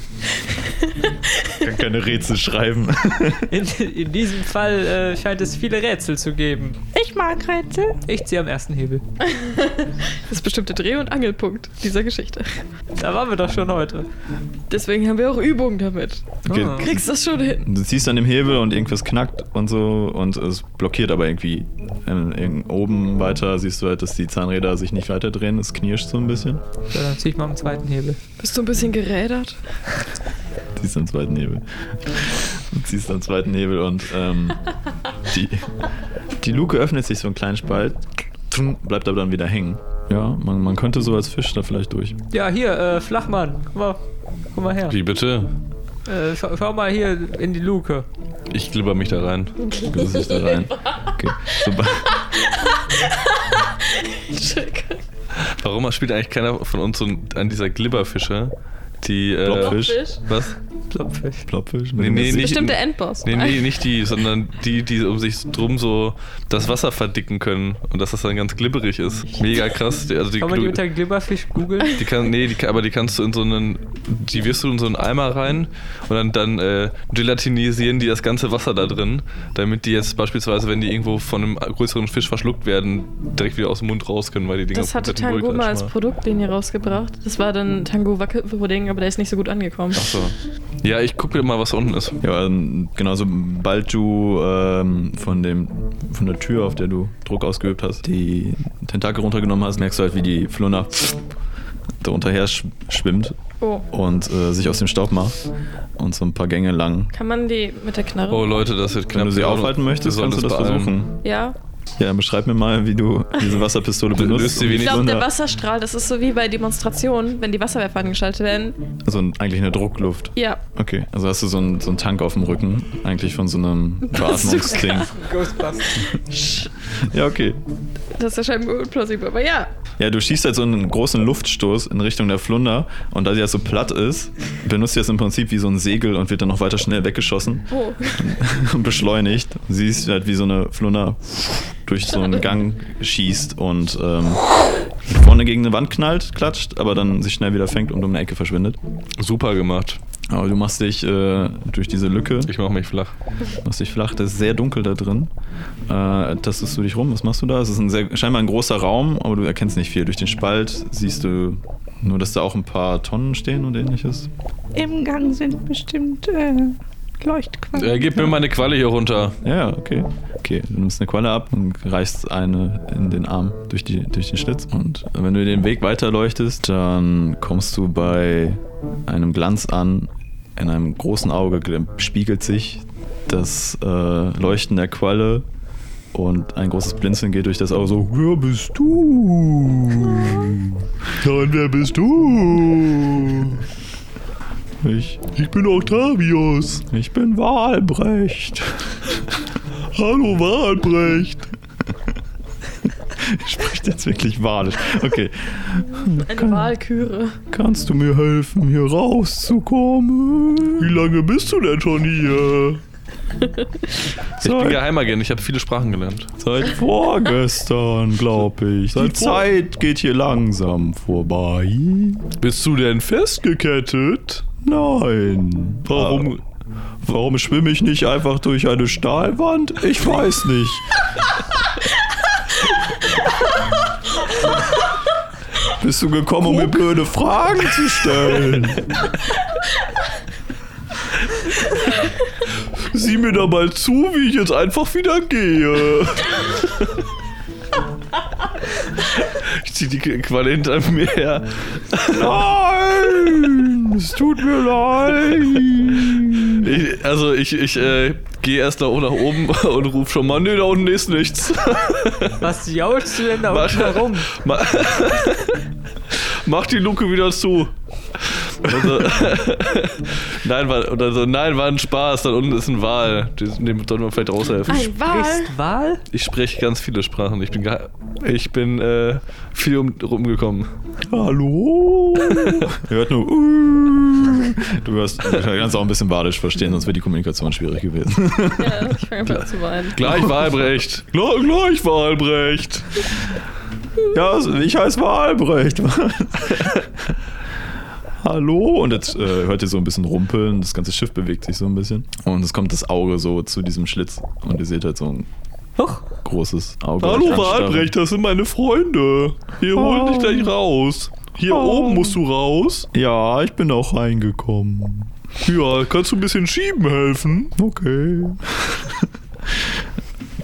Ich kann keine Rätsel schreiben. In, in diesem Fall äh, scheint es viele Rätsel zu geben. Ich mag Rätsel. Ich ziehe am ersten Hebel. Das ist bestimmt der Dreh- und Angelpunkt dieser Geschichte. Da waren wir doch schon heute. Deswegen haben wir auch Übungen damit. Okay. Ah. Kriegst das schon hin. Du ziehst an dem Hebel und irgendwas knackt und so und es blockiert aber irgendwie. Ähm, irgend- oben weiter siehst du halt, dass die Zahnräder sich nicht weiter drehen. Es knirscht so ein bisschen. Dann ziehe ich mal am zweiten Hebel. Bist du ein bisschen gerädert? Ziehst am zweiten Hebel. Du ziehst am zweiten Hebel und ähm, die, die Luke öffnet sich so einen kleinen Spalt, bleibt aber dann wieder hängen. Ja, man, man könnte so als Fisch da vielleicht durch. Ja, hier, äh, Flachmann. Guck mal, guck mal her. wie bitte? Äh, schau, schau mal hier in die Luke. Ich glibber mich da rein. Gibst dich da rein. Okay. Sobald, Warum spielt eigentlich keiner von uns so an dieser Glibberfische? Die. Äh, Blobfisch? Was? Plopfisch. Plopfisch? Nee, nee, nicht. Bestimmt der Endboss. Nee, nee, nicht die, sondern die, die um sich drum so das Wasser verdicken können und dass das dann ganz glibberig ist. Mega krass. Also die, Kann man die du- unter Glibberfisch googeln? die kann, nee, die, aber die kannst du in so einen, die wirst du in so einen Eimer rein und dann, dann äh, gelatinisieren die das ganze Wasser da drin, damit die jetzt beispielsweise, wenn die irgendwo von einem größeren Fisch verschluckt werden, direkt wieder aus dem Mund raus können, weil die Dinger Das hatte Tango mal als Wohlklatsch Produktlinie rausgebracht. Das war dann Tango Wackelpudding, aber der ist nicht so gut angekommen. Achso. Ja, ich guck mir mal, was da unten ist. Ja, ähm, genau, sobald du ähm, von, dem, von der Tür, auf der du Druck ausgeübt hast, die Tentakel runtergenommen hast, merkst du halt, wie die Flunder darunter her sch schwimmt Oh. und äh, sich aus dem Staub macht und so ein paar Gänge lang. Kann man die mit der Knarre? Oh Leute, das wird knapp. Wenn du sie aufhalten möchtest, kannst du das beeilen. versuchen. Ja. Ja, beschreib mir mal, wie du diese Wasserpistole benutzt. Ich glaube, der Wasserstrahl, das ist so wie bei Demonstrationen, wenn die Wasserwerfer angeschaltet werden. Also eigentlich eine Druckluft. Ja. Okay, also hast du so einen, so einen Tank auf dem Rücken, eigentlich von so einem Beatmungsding. Ja, okay. Das erscheint mir unplausibel, aber ja. Ja, du schießt halt so einen großen Luftstoß in Richtung der Flunder und da sie halt so platt ist, benutzt sie das im Prinzip wie so ein Segel und wird dann noch weiter schnell weggeschossen Oh. und beschleunigt. Sie ist halt wie so eine Flunder durch so einen Gang schießt und ähm, vorne gegen eine Wand knallt, klatscht, aber dann sich schnell wieder fängt und um eine Ecke verschwindet. Super gemacht. Aber du machst dich äh, durch diese Lücke, Ich mach mich flach. machst dich flach, das ist sehr dunkel da drin. Äh, tastest du dich rum, was machst du da? Es ist ein sehr, scheinbar ein großer Raum, aber du erkennst nicht viel. Durch den Spalt siehst du nur, dass da auch ein paar Tonnen stehen und ähnliches. Im Gang sind bestimmt äh, Leuchtquallen. Äh, gib mir meine Qualle hier runter. Ja, okay. Okay, du nimmst eine Qualle ab und reichst eine in den Arm durch, die, durch den Schlitz. Und wenn du den Weg weiterleuchtest, dann kommst du bei einem Glanz an. In einem großen Auge spiegelt sich das äh, Leuchten der Qualle und ein großes Blinzeln geht durch das Auge so, wer bist du? Nein, wer bist du? Ich, ich bin Octavius. Ich bin Walbrecht. Hallo Walbrecht. Spricht jetzt wirklich walisch. Okay. Eine Wahlküre. Kannst du mir helfen, hier rauszukommen? Wie lange bist du denn schon hier? Ich bin Geheimagent, ich habe viele Sprachen gelernt. Seit vorgestern, glaube ich. Die Zeit geht hier langsam vorbei. Bist du denn festgekettet? Nein. Warum? Warum schwimme ich nicht einfach durch eine Stahlwand? Ich weiß nicht. Bist du gekommen, um mir blöde Fragen zu stellen? Sieh mir da mal zu, wie ich jetzt einfach wieder gehe. Ich zieh die Qualle hinter mir her. Nein, es tut mir leid. Ich, also ich, ich äh, gehe erst nach oben und ruf schon mal, nee, da unten ist nichts. Was jaulst du denn da Mach- unten herum? Ma- Mach die Luke wieder zu. Also, nein, war, oder so, nein, war ein Spaß. Da unten ist ein Wal. Den dem sollten wir vielleicht raushelfen. Ein Wal? Sprichst Wahl? Ich spreche ganz viele Sprachen. Ich bin, ich bin äh, viel um, rumgekommen. Hallo? Ihr hört nur. "Uh." Du du kannst auch ein bisschen badisch verstehen, sonst wäre die Kommunikation schwierig gewesen. Ja, ich fange einfach zu weinen. Gleich Wahlbrecht. Gleich, gleich Wahlbrecht. Ja, ich heiße Walbrecht. Hallo? Und jetzt äh, hört ihr so ein bisschen rumpeln, das ganze Schiff bewegt sich so ein bisschen. Und es kommt das Auge so zu diesem Schlitz. Und ihr seht halt so ein Huch, großes Auge. Hallo. Wahlbrecht, das sind meine Freunde. Hier hol dich gleich raus. Hier Oh. oben musst du raus. Ja, ich bin auch reingekommen. Ja, kannst du ein bisschen schieben helfen? Okay.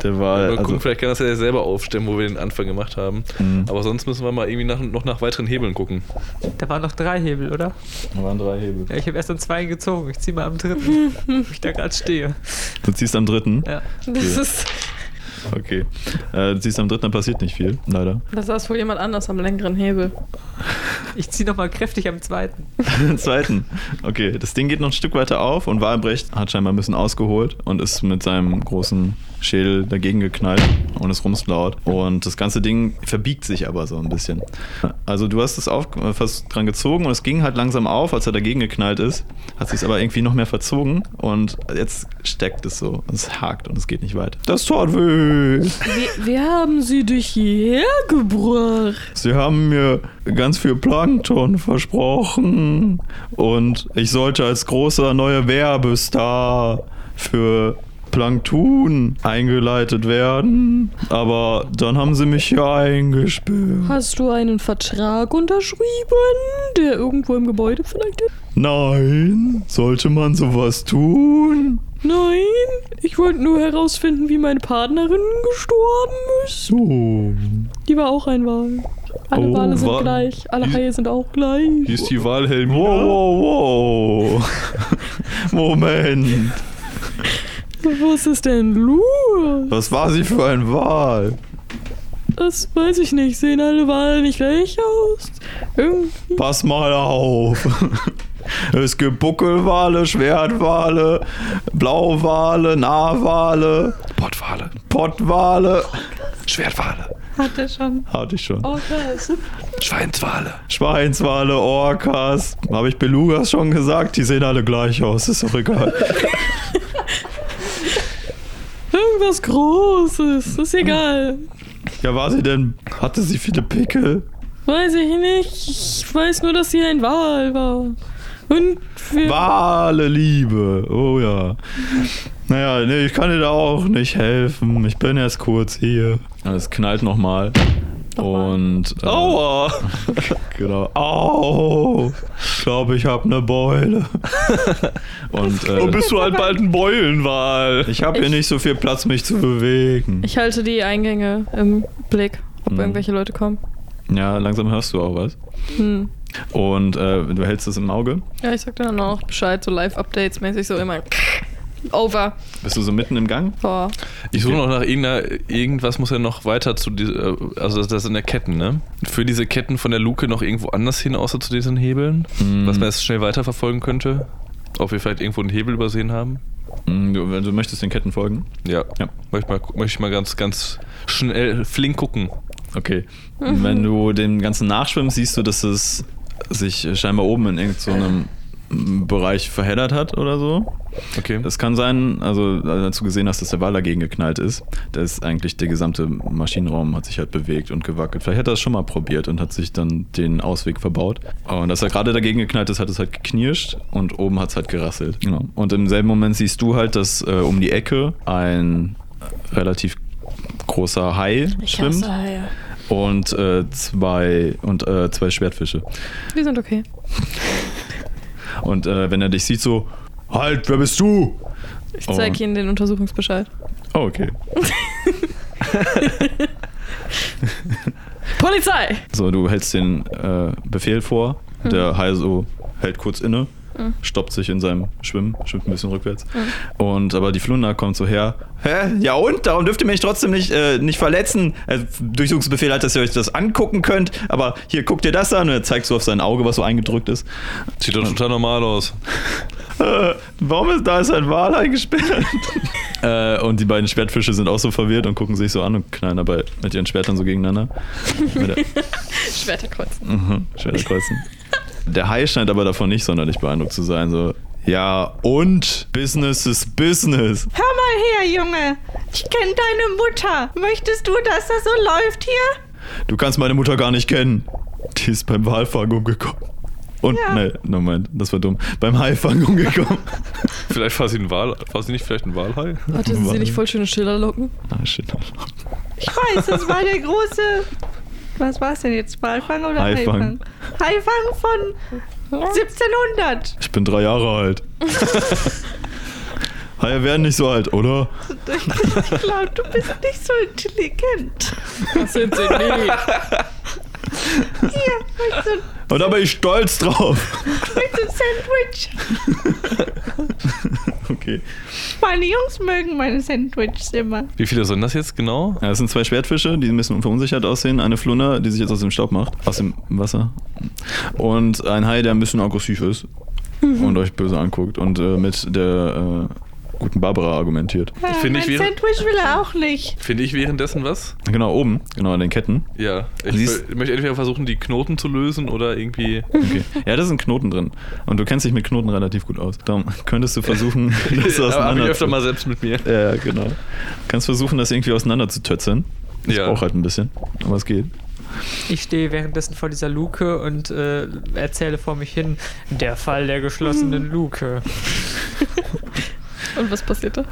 Der war. Mal Also, gucken, vielleicht kann das ja selber aufstellen, wo wir den Anfang gemacht haben. Mhm. Aber sonst müssen wir mal irgendwie nach, noch nach weiteren Hebeln gucken. da waren noch drei Hebel, oder? da waren drei Hebel. Ja, ich habe erst an zwei gezogen. Ich zieh mal am dritten, wo ich da gerade stehe. Du ziehst am dritten. Ja. Das ist. Okay. Äh, du ziehst am dritten, da passiert nicht viel, leider. Da saß wohl jemand anders am längeren Hebel. Ich zieh noch mal kräftig am zweiten. Den zweiten. Okay, das Ding geht noch ein Stück weiter auf und Walbrecht hat scheinbar ein bisschen ausgeholt und ist mit seinem großen Schädel dagegen geknallt und es rumst laut. Und das ganze Ding verbiegt sich aber so ein bisschen. Also du hast es auf, äh, fast dran gezogen und es ging halt langsam auf, als er dagegen geknallt ist. Hat sich aber irgendwie noch mehr verzogen und jetzt steckt es so. Es hakt und es geht nicht weiter. Das tat weh. Wir, wir haben sie dich hierher gebracht. Sie haben mir ganz viel Plankton versprochen und ich sollte als großer neuer Werbestar für Plankton eingeleitet werden, aber dann haben sie mich hier eingesperrt. Hast du einen Vertrag unterschrieben, der irgendwo im Gebäude vielleicht ist? Nein, sollte man sowas tun? Nein, ich wollte nur herausfinden, wie meine Partnerin gestorben ist. So. Die war auch ein Wal. Alle Oh, Wale sind Wa- gleich, alle Haie sind auch gleich. Hier ist die Wahlhelm. Wow, wow, wow. Moment. Was ist denn los? Was war sie für ein Wal? Das weiß ich nicht. Sehen alle Wale nicht gleich aus? Irgendwie. Pass mal auf. Es gibt Buckelwale, Schwertwale, Blauwale, Nahwale, Pottwale. Pottwale. Schwertwale. Hat er schon. Hatte ich schon. Krass. Schweinswale. Schweinswale, Orcas. Habe ich Belugas schon gesagt? Die sehen alle gleich aus. Ist doch egal. Irgendwas Großes. Ist egal. Ja, war sie denn? Hatte sie viele Pickel? Weiß ich nicht. Ich weiß nur, dass sie ein Wal war. Und. Wale Liebe. Oh ja. Naja, nee, ich kann dir da auch nicht helfen. Ich bin erst kurz hier. Es knallt nochmal. Und. Äh, Aua. Genau. Au! glaube, ich habe eine Beule. Und äh, bist du halt bald ein Beulenwal. ich habe hier nicht so viel Platz, mich zu bewegen. Ich halte die Eingänge im Blick, ob Mhm. irgendwelche Leute kommen. Ja, langsam hörst du auch was. Hm. Und äh, du hältst es im Auge. Ja, ich sag dann auch Bescheid, so Live-Updates mäßig so immer. Over. Bist du so mitten im Gang? Boah. Ich suche noch nach irgendeiner, irgendwas muss ja noch weiter zu dieser, also das sind ja Ketten, ne? Für diese Ketten von der Luke noch irgendwo anders hin, außer zu diesen Hebeln, Mhm. was man jetzt schnell weiterverfolgen könnte. Ob wir vielleicht irgendwo einen Hebel übersehen haben. Mm, Du, wenn du möchtest den Ketten folgen. Ja. Ja. Möchte mal, möchte ich mal ganz, ganz schnell, flink gucken. Okay. Wenn du dem Ganzen nachschwimmst, siehst du, dass es sich scheinbar oben in irgendeinem Bereich verheddert hat oder so. Okay. Es kann sein, also als du gesehen hast, dass der Wal dagegen geknallt ist, da ist eigentlich der gesamte Maschinenraum hat sich halt bewegt und gewackelt. Vielleicht hat er das schon mal probiert und hat sich dann den Ausweg verbaut. Und dass er gerade dagegen geknallt ist, hat es halt geknirscht und oben hat es halt gerasselt. Genau. Und im selben Moment siehst du halt, dass äh, um die Ecke ein relativ großer Hai schwimmt Haie. und äh, zwei und äh, zwei Schwertfische. Wir sind okay. Und äh, wenn er dich sieht, so halt, wer bist du? Ich Oh. zeig Ihnen den Untersuchungsbescheid. Oh, okay. Polizei! So, du hältst den äh, Befehl vor. Der Hai so hält kurz inne, stoppt sich in seinem Schwimmen, schwimmt ein bisschen rückwärts. Und aber die Flunder kommt so her. Hä? Ja und? Darum dürft ihr mich trotzdem nicht, äh, nicht verletzen. Also, Durchsuchungsbefehl hat, dass ihr euch das angucken könnt. Aber hier, guckt ihr das an. Und er zeigt so auf sein Auge, was so eingedrückt ist. Sieht doch total normal aus. Äh, warum ist da ist ein Wal eingesperrt? äh, und die beiden Schwertfische sind auch so verwirrt und gucken sich so an und knallen dabei mit ihren Schwertern so gegeneinander. Schwerter kreuzen. Mhm, Schwerter kreuzen. Der Hai scheint aber davon nicht sonderlich beeindruckt zu sein. So, ja, und Business ist Business. Hör mal her, Junge. Ich kenne deine Mutter. Möchtest du, dass das so läuft hier? Du kannst meine Mutter gar nicht kennen. Die ist beim Walfang umgekommen. Und, Ja. nee, Moment, das war dumm. Beim Haifang umgekommen. Vielleicht war sie ein Wal, war sie nicht vielleicht ein Walhai? Hatte sie nicht voll schöne Schillerlocken? Ah, shit. Ich weiß, das war der große. Was war es denn jetzt? Walfang oder Haifang. Haifang? Von 1700. Ich bin drei Jahre alt. Haie werden nicht so alt, oder? Ich glaube, du bist nicht so intelligent. Das sind sie nie. Hier, du, Und da bin ich stolz drauf. du ein Sandwich? Okay. Meine Jungs mögen meine Sandwiches immer. Wie viele sind das jetzt genau? Ja, das sind zwei Schwertfische, die ein bisschen verunsichert aussehen. Eine Flunder, die sich jetzt aus dem Staub macht. Aus dem Wasser. Und ein Hai, der ein bisschen aggressiv ist. Und euch böse anguckt. Und äh, mit der äh, guten Barbara argumentiert. Ja, finde, ich Sandwich will er auch nicht. Finde ich währenddessen was? Genau, oben. Genau, an den Ketten. Ja. Ich Siehst- möchte entweder versuchen, die Knoten zu lösen oder irgendwie. Okay. Ja, da sind Knoten drin. Und du kennst dich mit Knoten relativ gut aus. Darum könntest du versuchen, das Aber habe ich auseinander öfter zu... mal selbst mit mir. Ja, genau. Kannst versuchen, das irgendwie auseinander zu tötzeln. Das Ja. braucht halt ein bisschen. Aber es geht. Ich stehe währenddessen vor dieser Luke und äh, erzähle vor mich hin, der Fall der geschlossenen Luke. Und was passiert da?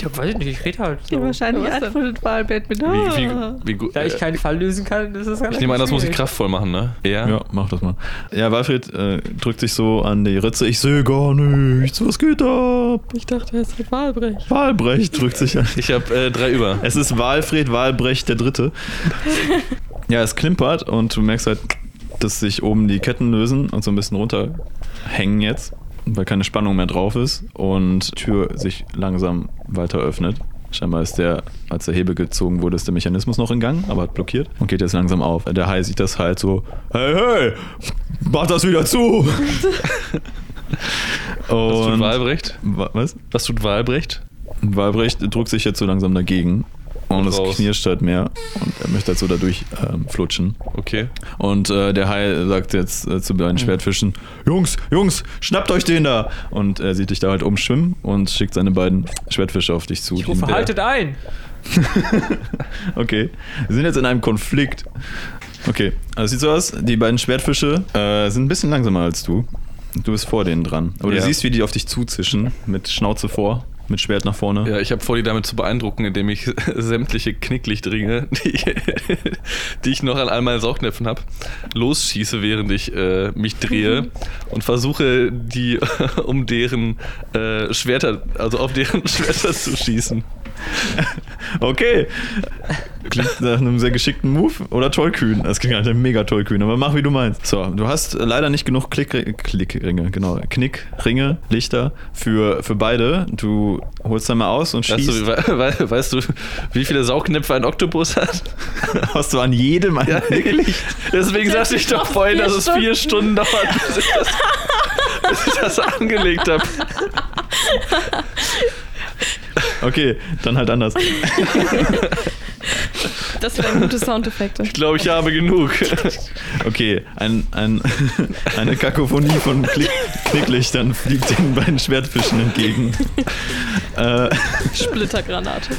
Ja, weiß ich nicht, ich rede halt so. Ja, wahrscheinlich denn? antwortet Walbert mit Wie, wie, Ah. wie gut. Da ich keinen Fall lösen kann, ist es ich nehme an, das muss ich kraftvoll machen, ne? Ja. Ja, mach das mal. Ja, Walfried äh, drückt sich so an die Ritze. Ich sehe gar nichts. Was geht ab? Ich dachte, er ist halt Wahlbrecht. Walbrecht drückt sich an. Ich habe äh, drei über. Es ist Walfried Walbrecht der Dritte. ja, es klimpert und du merkst halt, dass sich oben die Ketten lösen und so ein bisschen runterhängen jetzt, weil keine Spannung mehr drauf ist und die Tür sich langsam weiter öffnet. Scheinbar ist der, als der Hebel gezogen wurde, ist der Mechanismus noch in Gang, aber hat blockiert und geht jetzt langsam auf. Der Hai sieht das halt so, hey, hey, mach das wieder zu! Was tut und, Wahlbrecht? Wa- was? Was tut Wahlbrecht? Walbrecht drückt sich jetzt so langsam dagegen. Und es Raus. knirscht halt mehr. Und er möchte halt so dadurch ähm, flutschen. Okay. Und äh, der Hai sagt jetzt äh, zu beiden Schwertfischen: Jungs, Jungs, schnappt euch den da! Und er sieht dich da halt umschwimmen und schickt seine beiden Schwertfische auf dich zu. Ich rufe, haltet ein! Okay. Wir sind jetzt in einem Konflikt. Okay, also sieht so aus, die beiden Schwertfische äh, sind ein bisschen langsamer als du. Du bist vor denen dran. Aber Ja. du siehst, wie die auf dich zuzischen, mit Schnauze vor. Mit Schwert nach vorne. Ja, ich habe vor, die damit zu beeindrucken, indem ich sämtliche Knicklichtringe, die, die ich noch an all meinen Saugnäpfen habe, losschieße, während ich äh, mich drehe und versuche, die um deren äh, Schwerter, also auf deren Schwerter zu schießen. Okay. Klingt nach einem sehr geschickten Move oder tollkühn. Das klingt halt mega tollkühn, aber mach wie du meinst. So, du hast leider nicht genug Klick, Klickringe, genau. Knickringe, Lichter für, für beide. Du holst dann mal aus und Weißt schießt. du, we we weißt du, wie viele Saugnäpfe ein Oktopus hat? hast du an jedem ein Ja, Knicklicht? Deswegen sagte ich doch vorhin, dass es vier Stunden dauert, bis ich das, bis ich das angelegt habe. Okay, dann halt anders. Das wären gute Soundeffekte. Ich glaube, ich habe genug. Okay, ein, ein, eine Kakophonie von Klick, Knicklichtern fliegt den beiden Schwertfischen entgegen. Äh, Splittergranate.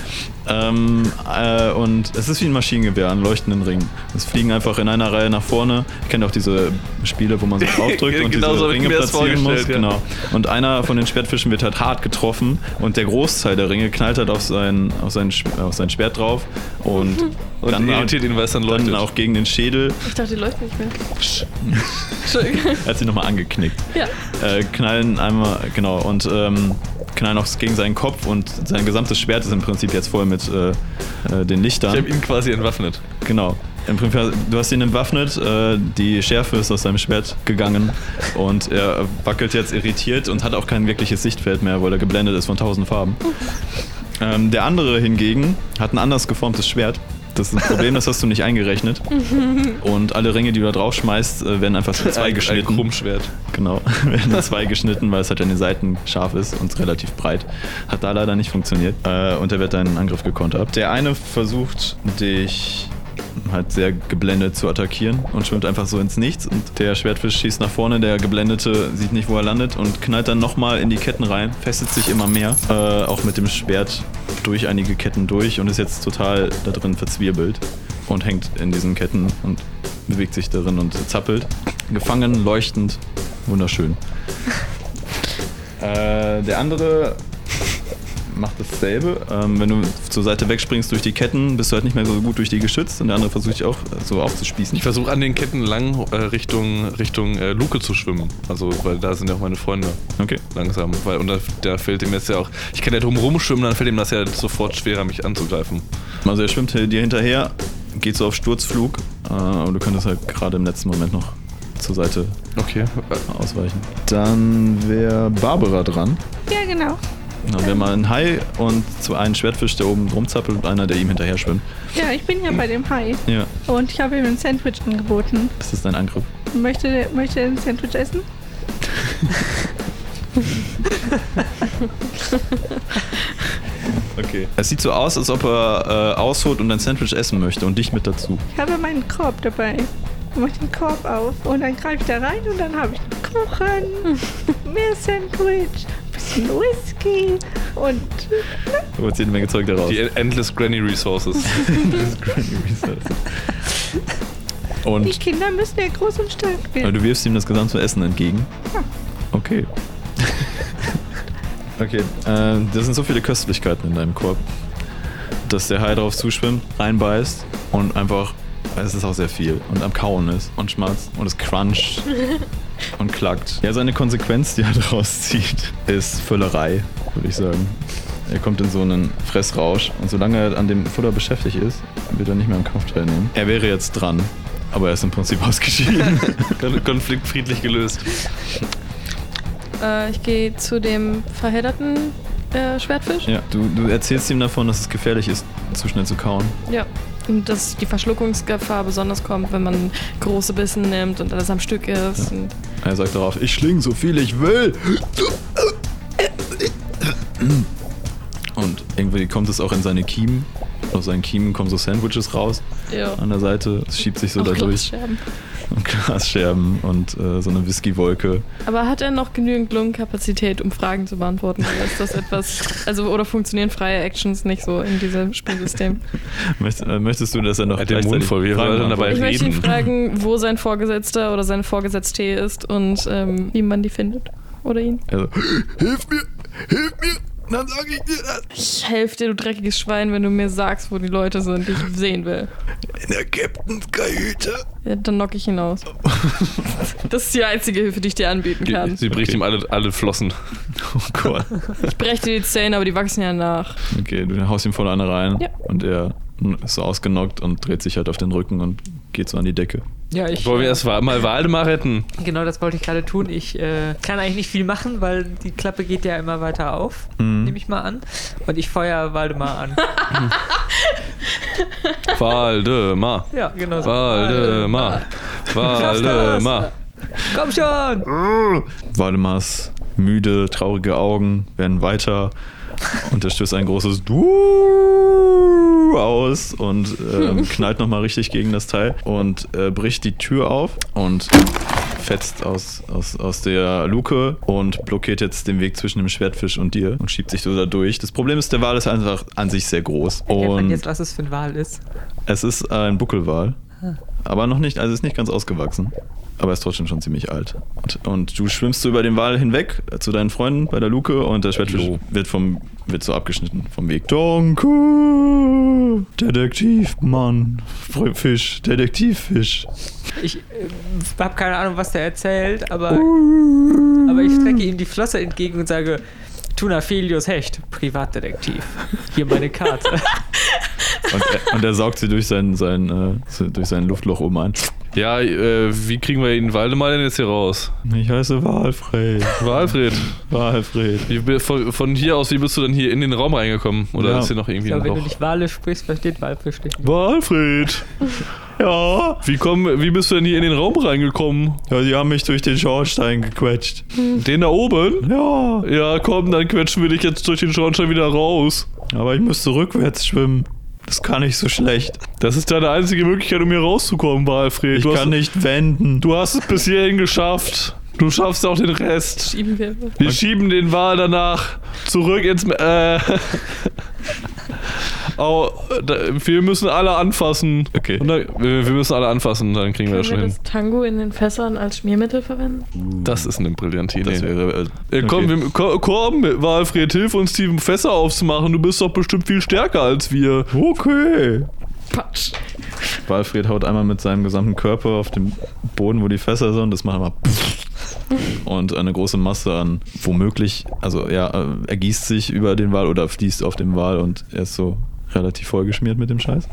Ähm, äh, und es ist wie ein Maschinengewehr, ein leuchtenden Ring. Es fliegen einfach in einer Reihe nach vorne. Ihr kennt auch diese Spiele, wo man so draufdrückt und Genau diese so ich Ringe platzieren muss. ja. Genau. Und einer von den Schwertfischen wird halt hart getroffen und der Großteil der Ringe knallt halt auf sein, auf sein, auf sein Schwert drauf und, Und dann, irritiert ihn, weil es dann dann leuchtet. auch gegen den Schädel. Ich dachte, die läuft nicht mehr. Entschuldigung. Er hat sich nochmal angeknickt. Ja. äh, knallen einmal, genau, und ähm, knallen auch gegen seinen Kopf und sein gesamtes Schwert ist im Prinzip jetzt voll mit äh, äh, den Lichtern. Ich habe ihn quasi entwaffnet. Genau. Im Prinzip, du hast ihn entwaffnet, äh, die Schärfe ist aus seinem Schwert gegangen und er wackelt jetzt irritiert und hat auch kein wirkliches Sichtfeld mehr, weil er geblendet ist von tausend Farben. Ähm, der andere hingegen hat ein anders geformtes Schwert. Das ist ein Problem, das hast du nicht eingerechnet. Und alle Ringe, die du da drauf schmeißt, äh, werden einfach in zwei Ein- ein geschnitten. Krummschwert. Genau, werden in zwei geschnitten, weil es halt an den Seiten scharf ist und relativ breit. Hat da leider nicht funktioniert. Äh, und er wird deinen Angriff gekontert. Der eine versucht, dich halt sehr geblendet zu attackieren und schwimmt einfach so ins Nichts. Und der Schwertfisch schießt nach vorne, der Geblendete sieht nicht, wo er landet und knallt dann nochmal in die Ketten rein, festet sich immer mehr, äh, auch mit dem Schwert durch einige Ketten durch und ist jetzt total da drin verzwirbelt und hängt in diesen Ketten und bewegt sich darin und zappelt. Gefangen, leuchtend, wunderschön. äh, der andere macht dasselbe. Ähm, wenn du zur Seite wegspringst durch die Ketten, bist du halt nicht mehr so gut durch die geschützt und der andere versucht dich auch äh, so aufzuspießen. Ich versuche an den Ketten lang äh, Richtung, Richtung äh, Luke zu schwimmen. Also, weil da sind ja auch meine Freunde Okay. langsam. Weil, und da, da fällt ihm jetzt ja auch. Ich kann ja drum rumschwimmen, dann fällt ihm das ja sofort schwerer, mich anzugreifen. Also er schwimmt dir hinterher, geht so auf Sturzflug, äh, aber du könntest halt gerade im letzten Moment noch zur Seite Okay. ausweichen. Dann wäre Barbara dran. Ja, genau. Dann wäre mal ein Hai und zu einem Schwertfisch, der oben rumzappelt und einer, der ihm hinterher schwimmt. Ja, ich bin ja bei dem Hai. Ja, Und ich habe ihm ein Sandwich angeboten. das ist dein Angriff. Möchte, möchte er ein Sandwich essen? Okay. Es sieht so aus, als ob er äh, ausholt und ein Sandwich essen möchte und dich mit dazu. Ich habe meinen Korb dabei. Ich mache den Korb auf und dann greife ich da rein und dann habe ich Kuchen, mehr Sandwich, bisschen Whisky und Du holst jede Menge Zeug daraus. Die Endless Granny Resources. die und Kinder müssen ja groß und stark werden. du wirfst ihm das gesamte Essen entgegen. Okay. okay, äh, da sind so viele Köstlichkeiten in deinem Korb, dass der Hai drauf zuschwimmt, reinbeißt und einfach, es ist auch sehr viel und am Kauen ist und schmatzt und es cruncht und klackt. Ja, seine Konsequenz, die er daraus zieht, ist Völlerei, würde ich sagen. Er kommt in so einen Fressrausch und solange er an dem Futter beschäftigt ist, wird er nicht mehr am Kampf teilnehmen. Er wäre jetzt dran, aber er ist im Prinzip ausgeschieden. Kon- Konflikt friedlich gelöst. Äh, ich gehe zu dem verhedderten äh, Schwertfisch. ja, du, du erzählst ihm davon, dass es gefährlich ist, zu schnell zu kauen. Ja. Und dass die Verschluckungsgefahr besonders kommt, wenn man große Bissen nimmt und alles am Stück ist. Und Er sagt darauf, ich schling so viel ich will. Und irgendwie kommt es auch in seine Kiemen. Aus seinen Kiemen kommen so Sandwiches raus ja. an der Seite. Es schiebt sich so Auch da durch. Glasscherben. Und Glasscherben und äh, so eine Whiskywolke. Aber hat er noch genügend Lungenkapazität, um Fragen zu beantworten? Oder ist das etwas, also oder funktionieren freie Actions nicht so in diesem Spielsystem? Möcht, äh, möchtest du, dass er noch hat den Mund voll, Fragen denn dabei Ich beantwortet? möchte ihn reden. fragen, wo sein Vorgesetzter oder seine Vorgesetzte ist und ähm, wie man die findet. Oder ihn. Also, hilf mir, hilf mir. Dann sag ich dir das. Ich helfe dir, du dreckiges Schwein, wenn du mir sagst, wo die Leute sind, die ich sehen will. In der Captains Kajüte. Ja, dann knock ich ihn aus. Das ist die einzige Hilfe, die ich dir anbieten kann. sie bricht ihm alle, alle Flossen. Oh Gott. Ich breche dir die Zähne, aber die wachsen ja nach. Okay, du haust ihm voll eine rein Ja. und er ist so ausgenockt und dreht sich halt auf den Rücken und geht so an die Decke. Ja, ich. Wollen wir erst wa- mal Waldemar retten? Genau, das wollte ich gerade tun. Ich äh, kann eigentlich nicht viel machen, weil die Klappe geht ja immer weiter auf, Mhm. nehme ich mal an. Und ich feuer Waldemar an. Waldemar. ja, genau so. Waldemar. Waldemar. Komm schon! Waldemars müde, traurige Augen werden weiter und er stößt ein großes Du aus und ähm, knallt nochmal richtig gegen das Teil und äh, bricht die Tür auf und fetzt aus, aus, aus der Luke und blockiert jetzt den Weg zwischen dem Schwertfisch und dir und schiebt sich so da durch. Das Problem ist, der Wal ist einfach an sich sehr groß man und jetzt, was es für ein Wal ist. es ist ein Buckelwal. Aber noch nicht, also ist nicht ganz ausgewachsen. Aber er ist trotzdem schon ziemlich alt. Und, und du schwimmst so über den Wal hinweg äh, zu deinen Freunden bei der Luke und der Schwertfisch wird, vom, wird so abgeschnitten vom Weg. Danke! Detektivmann. Fisch. Detektivfisch. Ich äh, habe keine Ahnung, was der erzählt, aber, aber ich strecke ihm die Flosse entgegen und sage: Tunafelius Hecht, Privatdetektiv. Hier meine Karte. Und er, und er saugt sie durch sein, sein, äh, durch sein Luftloch oben ein. Ja, äh, wie kriegen wir ihn Waldemar denn jetzt hier raus? Ich heiße Walfred. Walfred. Walfred. Wie, von, von hier aus, wie bist du denn hier in den Raum reingekommen? Oder Ja. ist hier noch irgendwie Ja, ein wenn du Loch? nicht Wale sprichst, versteht Walfisch dich nicht. Walfred. Ja. Wie, komm, wie bist du denn hier in den Raum reingekommen? Ja, die haben mich durch den Schornstein gequetscht. Den da oben? Ja. Ja, komm, dann quetschen wir dich jetzt durch den Schornstein wieder raus. Aber ich müsste rückwärts schwimmen. Das kann ich so schlecht. Das ist deine einzige Möglichkeit, um hier rauszukommen, Walfred. Ich kann nicht wenden. du hast es bis hierhin geschafft. Du schaffst auch den Rest. Schieben wir. Wir schieben den Wal danach zurück ins. Äh, Au, da, wir müssen alle anfassen. Okay. Und dann, wir, wir müssen alle anfassen, dann kriegen wir das Können schon wir hin. das Tango in den Fässern als Schmiermittel verwenden? Das ist eine brillante Idee. Das wäre. Äh, Äh, komm, okay. wir, ko- komm, Walfred, hilf uns, die Fässer aufzumachen. Du bist doch bestimmt viel stärker als wir. Okay. Patsch. Walfred haut einmal mit seinem gesamten Körper auf dem Boden, wo die Fässer sind. Das macht immer. Und eine große Masse an, womöglich, also er äh, ergießt sich über den Wal oder fließt auf dem Wal und er ist so relativ vollgeschmiert mit dem Scheiß.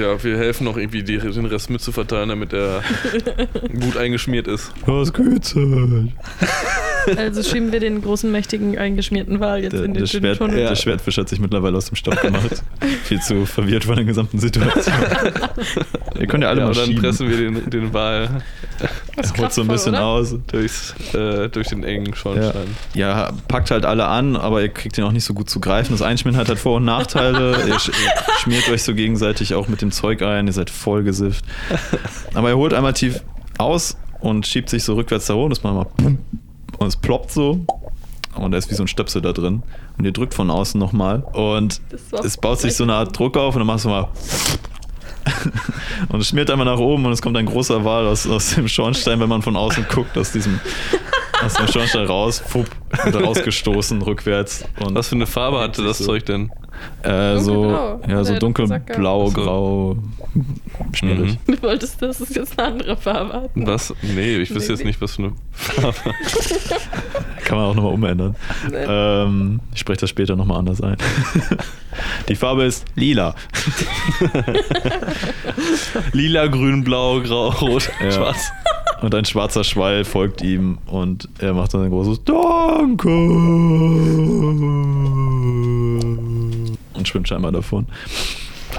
Ja, wir helfen noch irgendwie, die, den Rest mitzuverteilen, damit er gut eingeschmiert ist. Was geht's? halt? Also schieben wir den großen, mächtigen, eingeschmierten Wal jetzt Der, in den der, Schwert, Tunnel. der Schwertfisch hat sich mittlerweile aus dem Stock gemacht. Viel zu verwirrt von der gesamten Situation. Ihr könnt ja alle ja, mal und dann schieben. pressen wir den, den Wal er holt so ein bisschen oder? aus. durchs, äh, durch den engen Ja. Schornstein. ja, packt halt alle an, aber ihr kriegt ihn auch nicht so gut zu greifen. Das Einschmieren hat halt Vor- und Nachteile. ihr schmiert euch so gegenseitig auch mit dem Zeug ein. Ihr seid voll gesifft. Aber er holt einmal tief aus und schiebt sich so rückwärts da hoch. Das macht mal und es ploppt so. Und da ist wie so ein Stöpsel da drin. Und ihr drückt von außen nochmal. Und es baut sich so eine Art Druck auf und dann machst du mal. Und es schmiert einmal nach oben und es kommt ein großer Wal aus, aus dem Schornstein, wenn man von außen guckt, aus diesem aus dem Schornstein raus, fupp, wird rausgestoßen, rückwärts. Und Was für eine Farbe hatte das so. Zeug denn? äh, so, Dunkelblau. ja, so dunkelblau, grau, schmierig. Mhm. Du wolltest, dass es jetzt eine andere Farbe hat. Was? Nee, ich wüsste Nee, jetzt nicht, was für eine Farbe. Kann man auch nochmal umändern. Ähm, ich spreche das später nochmal anders ein. Die Farbe ist lila. Lila, grün, blau, grau, rot, Ja. schwarz. Und ein schwarzer Schwall folgt ihm und er macht dann ein großes Danke und schwimmt scheinbar davon.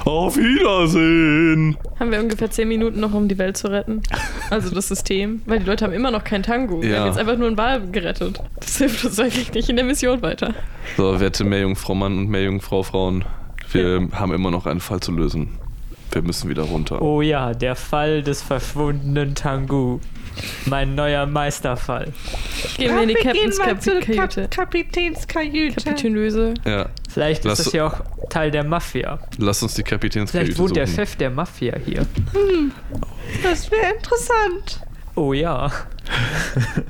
Auf Wiedersehen! Haben wir ungefähr 10 Minuten noch, um die Welt zu retten? Also das System. Weil die Leute haben immer noch kein Tango. Wir Ja. haben jetzt einfach nur einen Wal gerettet. Das hilft uns eigentlich nicht in der Mission weiter. So, werte Meerjungfrau Mann und Meerjungfrau Frauen, wir haben immer noch einen Fall zu lösen. Wir müssen wieder runter. Oh ja, der Fall des verschwundenen Tangu. Mein neuer Meisterfall. Gehen wir in die wir gehen Captain's mal zur Kajüte. Kap Kapitänskajüte. Kapitänöse. Ja, Vielleicht Lass- ist es ja auch Teil der Mafia. lass uns die Kapitänskajüte Vielleicht wohnt der suchen. Chef der Mafia hier. Das wäre interessant. Oh ja.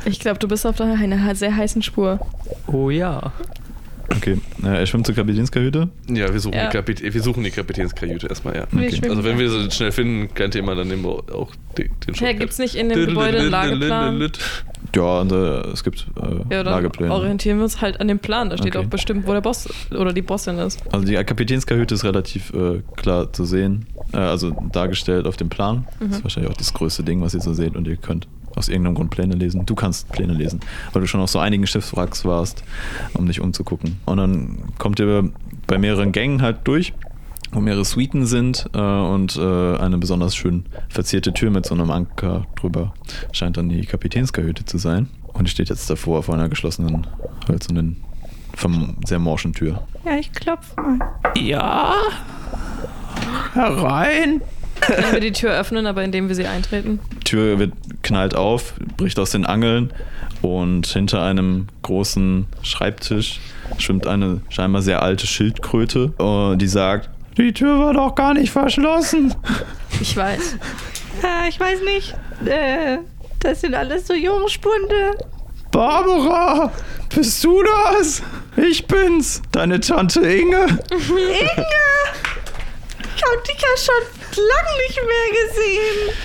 Ich glaube, du bist auf einer sehr heißen Spur. Oh ja. Okay. Äh, er schwimmt zur Kapitänskajüte. Ja, wir suchen, Ja. Die, Kapit wir suchen die Kapitänskajüte erstmal, ja. Okay. Also wenn wir sie schnell finden, kein Thema, dann nehmen wir auch den, den Hä, gibt's nicht in dem Gebäude einen Lageplan? Ja, und, äh, es gibt äh, Ja, dann Lagepläne. orientieren wir uns halt an dem Plan. Da steht Okay. auch bestimmt, wo der Boss oder die Bossin ist. Also die Kapitänskajüte ist relativ äh, klar zu sehen, äh, also dargestellt auf dem Plan. Das Mhm. ist wahrscheinlich auch das größte Ding, was ihr so seht und ihr könnt aus irgendeinem Grund Pläne lesen. Du kannst Pläne lesen, weil du schon auf so einigen Schiffswracks warst, um dich umzugucken. Und dann kommt ihr bei mehreren Gängen halt durch, wo mehrere Suiten sind äh, und äh, eine besonders schön verzierte Tür mit so einem Anker drüber scheint dann die Kapitänskajüte zu sein. Und steht jetzt davor vor einer geschlossenen, hölzernen, verm- sehr morschen Tür. Ja, ich klopfe mal. Ja. Herein. Können wir die Tür öffnen, aber indem wir sie eintreten? Die Tür wird knallt auf, bricht aus den Angeln und hinter einem großen Schreibtisch schwimmt eine scheinbar sehr alte Schildkröte, äh, die sagt: Die Tür war doch gar nicht verschlossen. Ich weiß. Ah, ich weiß nicht. Äh, das sind alles so Jungspunde. Barbara, bist du das? Ich bin's, deine Tante Inge. Inge! Ich hab dich ja schon lang nicht mehr gesehen.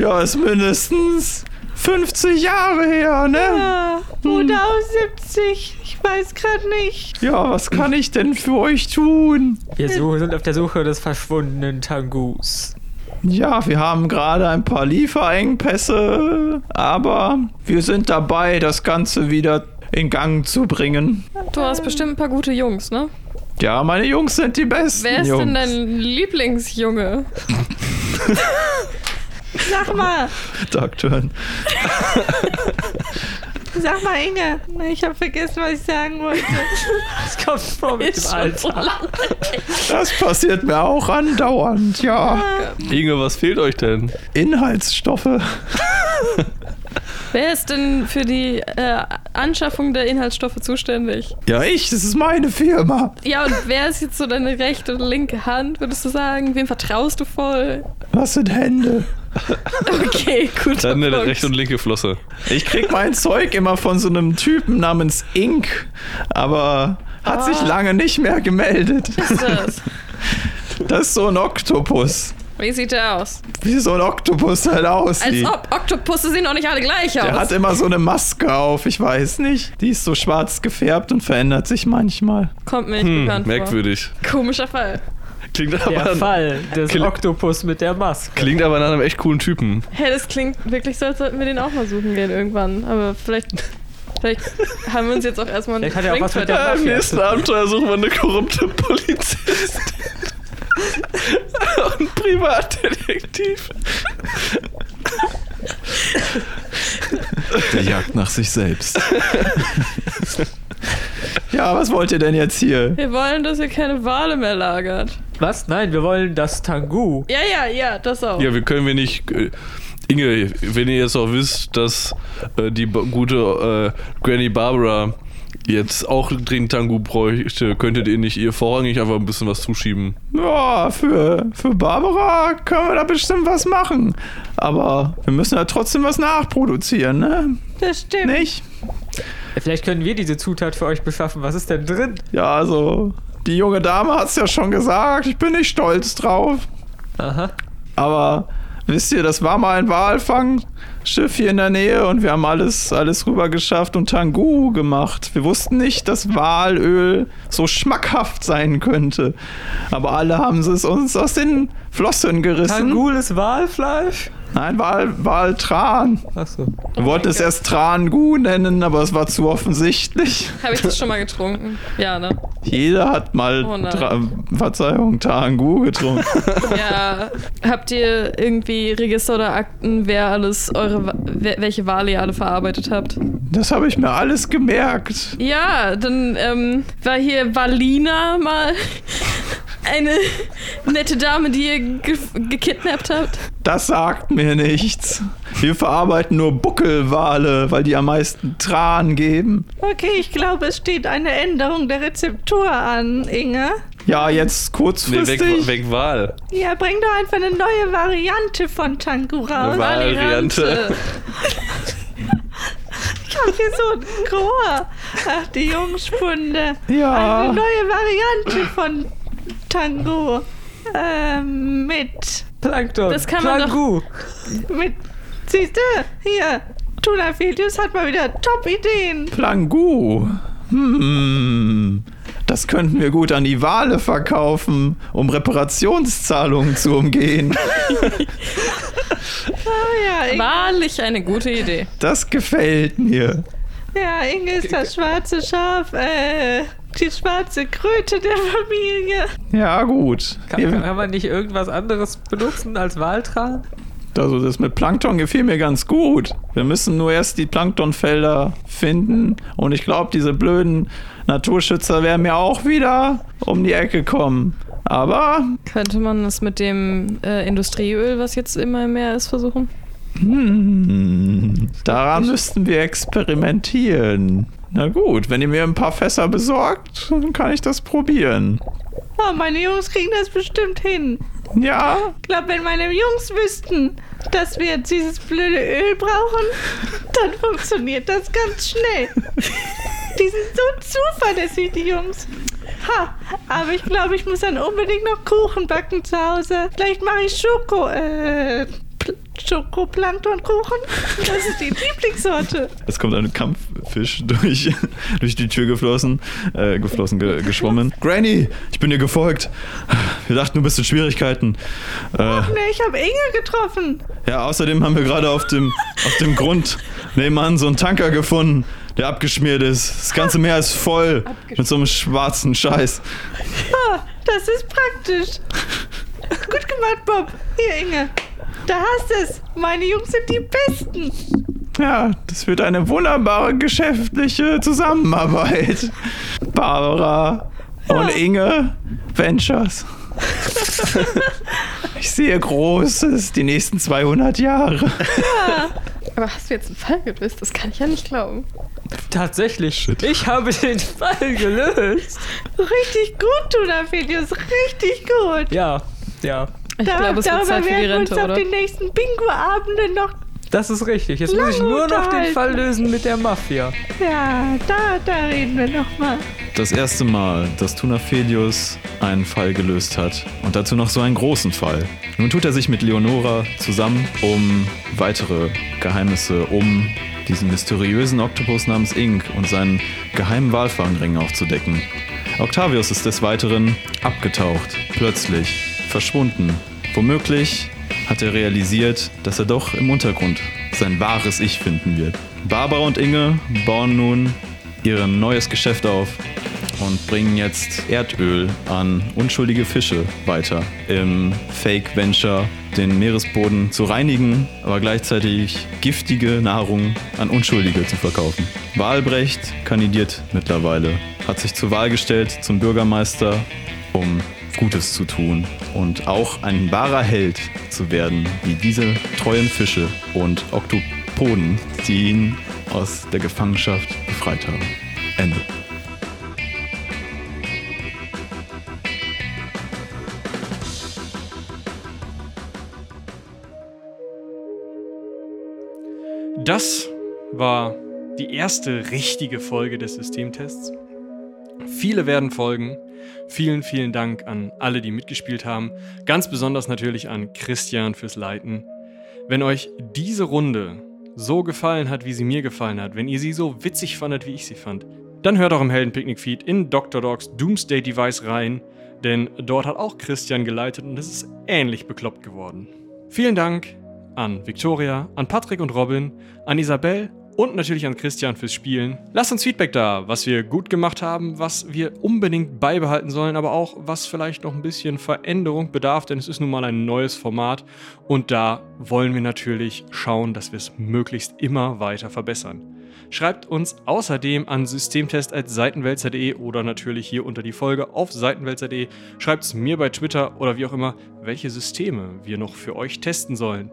Ja, ist mindestens 50 Jahre her, ne? Ja, oder auch 70. Ich weiß gerade nicht. Ja, was kann ich denn für euch tun? Wir sind auf der Suche des verschwundenen Tangus. Ja, wir haben gerade ein paar Lieferengpässe, aber wir sind dabei, das Ganze wieder in Gang zu bringen. Du hast bestimmt ein paar gute Jungs, ne? Ja, meine Jungs sind die besten Wer ist Jungs. denn dein Lieblingsjunge? Sag mal, Dark Turn. sag mal, Inge. Ich habe vergessen, was ich sagen wollte. Das kommt vor mit dem Alter. Das passiert mir auch andauernd, ja. Inge, was fehlt euch denn? Inhaltsstoffe. Wer ist denn für die äh, Anschaffung der Inhaltsstoffe zuständig? Ja, ich, das ist meine Firma. Ja, und wer ist jetzt so deine rechte oder linke Hand, würdest du sagen? Wem vertraust du voll? Das sind Hände. Okay, gut. Dann eine rechte und linke Flosse. Ich krieg mein Zeug immer von so einem Typen namens Ink, aber hat sich Ah. lange nicht mehr gemeldet. Was ist das? Das ist so ein Oktopus. Wie sieht der aus? Wie so ein Oktopus halt Als aussieht. ob Oktopusse sehen doch nicht alle gleich aus. Der hat immer so eine Maske auf, ich weiß nicht. Die ist so schwarz gefärbt und verändert sich manchmal. Kommt mir nicht Hm, bekannt merkwürdig. vor. Komischer Fall. Klingt Der aber, Fall des Kill- Oktopus mit der Maske. klingt aber nach einem echt coolen Typen. Hey, das klingt wirklich so, als sollten wir den auch mal suchen gehen irgendwann. Aber vielleicht, vielleicht haben wir uns jetzt auch erstmal einen Vielleicht hat er auch was mit der Ja, Im Mafia. nächsten Abenteuer suchen wir eine korrupte Polizistin. Und Privatdetektiv. Der jagt nach sich selbst. ja, was wollt ihr denn jetzt hier? Wir wollen, dass ihr keine Wale mehr lagert. Was? Nein, wir wollen das Tangu. Ja, ja, ja, das auch. Ja, wir können wir nicht. Äh, Inge, wenn ihr jetzt auch wisst, dass äh, die gute äh, Granny Barbara jetzt auch dringend Tango bräuchte, könntet ihr nicht ihr vorrangig einfach ein bisschen was zuschieben? Ja, für, für Barbara können wir da bestimmt was machen. Aber wir müssen ja trotzdem was nachproduzieren, ne? Das stimmt. Nicht? Vielleicht können wir diese Zutat für euch beschaffen. Was ist denn drin? Ja, also, die junge Dame hat's ja schon gesagt. Ich bin nicht stolz drauf. Aha. Aber wisst ihr, das war mal ein Walfangschiff hier in der Nähe und wir haben alles, alles rüber geschafft und Tangu gemacht. Wir wussten nicht, dass Walöl so schmackhaft sein könnte. Aber alle haben es uns aus den Flossen gerissen. Tangul ist Walfleisch? Nein, Wal, Waltran. Achso. Wir wollten es erst Trangu nennen, aber es war zu offensichtlich. Habe ich das schon mal getrunken? Ja, ne? Jeder hat mal, Oh. Tra Verzeihung, Tangu getrunken. Ja. Habt ihr irgendwie Register oder Akten, wer alles eure, welche Wale ihr alle verarbeitet habt? Das habe ich mir alles gemerkt. Ja, dann ähm, war hier Valina mal eine nette Dame, die ihr ge gekidnappt habt. Das sagt mir nichts. Wir verarbeiten nur Buckelwale, weil die am meisten Tran geben. Okay, ich glaube, es steht eine Änderung der Rezeptur an, Inge. Ja, jetzt Nee, kurzfristig. weg, weg Wahl. Ja, bring doch einfach eine neue Variante von Tangu raus. Eine Variante. Ich habe hier so ein Chor. Ach, die Jungspunde. Ja. Eine neue Variante von Tango. Ähm, mit, Plankton. Das kann man doch- Plangu. mit, siehste, hier. Tuna Filius hat mal wieder Top-Ideen. Plangu. Hm. Das könnten wir gut an die Wale verkaufen, um Reparationszahlungen zu umgehen. Oh ja, Inge, Wahrlich eine gute Idee. Das gefällt mir. ja, Inge ist das schwarze Schaf, äh, die schwarze Kröte der Familie. Ja, gut. Kann, kann man nicht irgendwas anderes benutzen als Waltran? Also das mit Plankton gefiel mir ganz gut. Wir müssen nur erst die Planktonfelder finden und ich glaube, diese blöden Naturschützer werden mir auch wieder um die Ecke kommen. Aber Könnte man das mit dem äh, Industrieöl, was jetzt immer mehr ist, versuchen? hm, daran müssten wir experimentieren. Na gut, wenn ihr mir ein paar Fässer besorgt, dann kann ich das probieren. Oh, meine Jungs kriegen das bestimmt hin. Ja, Ich glaube, wenn meine Jungs wüssten, dass wir jetzt dieses blöde Öl brauchen, dann funktioniert das ganz schnell. Die sind so zuverlässig, die Jungs. Ha, aber ich glaube, ich muss dann unbedingt noch Kuchen backen zu Hause. Vielleicht mache ich Schoko, äh, Schokoplanktonkuchen. Das ist die Lieblingssorte. Es kommt ein Kampffisch durch, durch die Tür geflossen, äh, geflossen, ge, geschwommen. Granny, ich bin dir gefolgt. Wir dachten, du bist in Schwierigkeiten. Äh, Ne, ich habe Inge getroffen. ja, außerdem haben wir gerade auf dem, auf dem Grund nebenan so einen Tanker gefunden, der abgeschmiert ist. Das ganze Meer ist voll mit so einem schwarzen Scheiß. Ah, das ist praktisch. Gut gemacht, Bob. Hier, Inge. Da hast du es. Meine Jungs sind die Besten. Ja, das wird eine wunderbare geschäftliche Zusammenarbeit. Barbara und Inge Ventures. Ich sehe Großes die nächsten 200 Jahre. Aber hast du jetzt einen Fall gelöst? Das kann ich ja nicht glauben. Tatsächlich. Ich habe den Fall gelöst. Richtig gut, Tuna Filius. Richtig gut. Ja, ja. Ich Da- glaube, es wird Zeit für die werden wir uns Rente, auf oder? den nächsten Bingo-Abenden noch. Das ist richtig. Jetzt muss ich nur noch den. Fall lösen mit der Mafia. Ja, da, da reden wir nochmal. Das erste Mal, dass Tunafelius einen Fall gelöst hat. Und dazu noch so einen großen Fall. Nun tut er sich mit Leonora zusammen, um weitere Geheimnisse um diesen mysteriösen Oktopus namens Ink und seinen geheimen Walfangring aufzudecken. Octavius ist des Weiteren abgetaucht, plötzlich, verschwunden. Womöglich hat er realisiert, dass er doch im Untergrund sein wahres Ich finden wird. Barbara und Inge bauen nun ihr neues Geschäft auf und bringen jetzt Erdöl an unschuldige Fische weiter im Fake Venture, den Meeresboden zu reinigen, aber gleichzeitig giftige Nahrung an Unschuldige zu verkaufen. Wahlbrecht kandidiert mittlerweile, hat sich zur Wahl gestellt zum Bürgermeister, um Gutes zu tun und auch ein wahrer Held zu werden, wie diese treuen Fische und Oktopoden, die ihn aus der Gefangenschaft befreit haben. Ende. Das war die erste richtige Folge des Systemtests. Viele werden folgen. Vielen, vielen Dank an alle, die mitgespielt haben. Ganz besonders natürlich an Christian fürs Leiten. Wenn euch diese Runde so gefallen hat, wie sie mir gefallen hat, wenn ihr sie so witzig fandet, wie ich sie fand, dann hört auch im Heldenpicknick-Feed in Dr. Dogs Doomsday Device rein, denn dort hat auch Christian geleitet und es ist ähnlich bekloppt geworden. Vielen Dank an Victoria, an Patrick und Robin, an Isabel und natürlich an Christian fürs Spielen. Lasst uns Feedback da, was wir gut gemacht haben, was wir unbedingt beibehalten sollen, aber auch was vielleicht noch ein bisschen Veränderung bedarf, denn es ist nun mal ein neues Format und da wollen wir natürlich schauen, dass wir es möglichst immer weiter verbessern. Schreibt uns außerdem an systemtest.seitenwälzer.de oder natürlich hier unter die Folge auf seitenwälzer.de. Schreibt es mir bei Twitter oder wie auch immer, welche Systeme wir noch für euch testen sollen.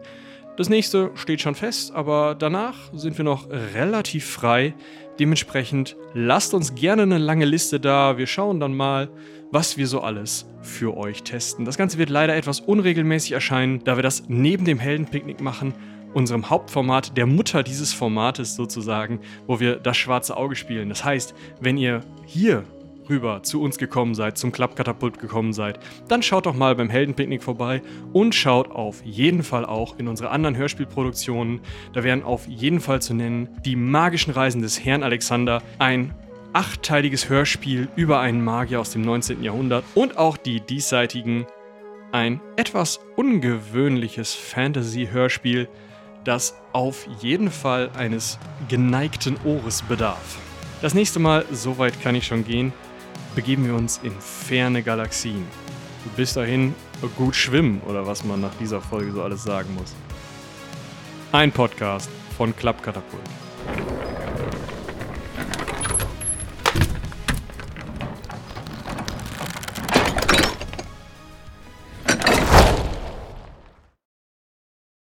Das nächste steht schon fest, aber danach sind wir noch relativ frei. Dementsprechend lasst uns gerne eine lange Liste da. Wir schauen dann mal, was wir so alles für euch testen. Das Ganze wird leider etwas unregelmäßig erscheinen, da wir das neben dem Heldenpicknick machen unserem Hauptformat, der Mutter dieses Formates sozusagen, wo wir das schwarze Auge spielen. Das heißt, wenn ihr hier rüber zu uns gekommen seid, zum Klappkatapult gekommen seid, dann schaut doch mal beim Heldenpicknick vorbei und schaut auf jeden Fall auch in unsere anderen Hörspielproduktionen. Da wären auf jeden Fall zu nennen die magischen Reisen des Herrn Alexander, ein achtteiliges Hörspiel über einen Magier aus dem 19. Jahrhundert und auch die diesseitigen, ein etwas ungewöhnliches Fantasy-Hörspiel, das auf jeden Fall eines geneigten Ohres bedarf. Das nächste Mal, soweit kann ich schon gehen, begeben wir uns in ferne Galaxien. Bis dahin gut schwimmen oder was man nach dieser Folge so alles sagen muss. Ein Podcast von Klappkatapult.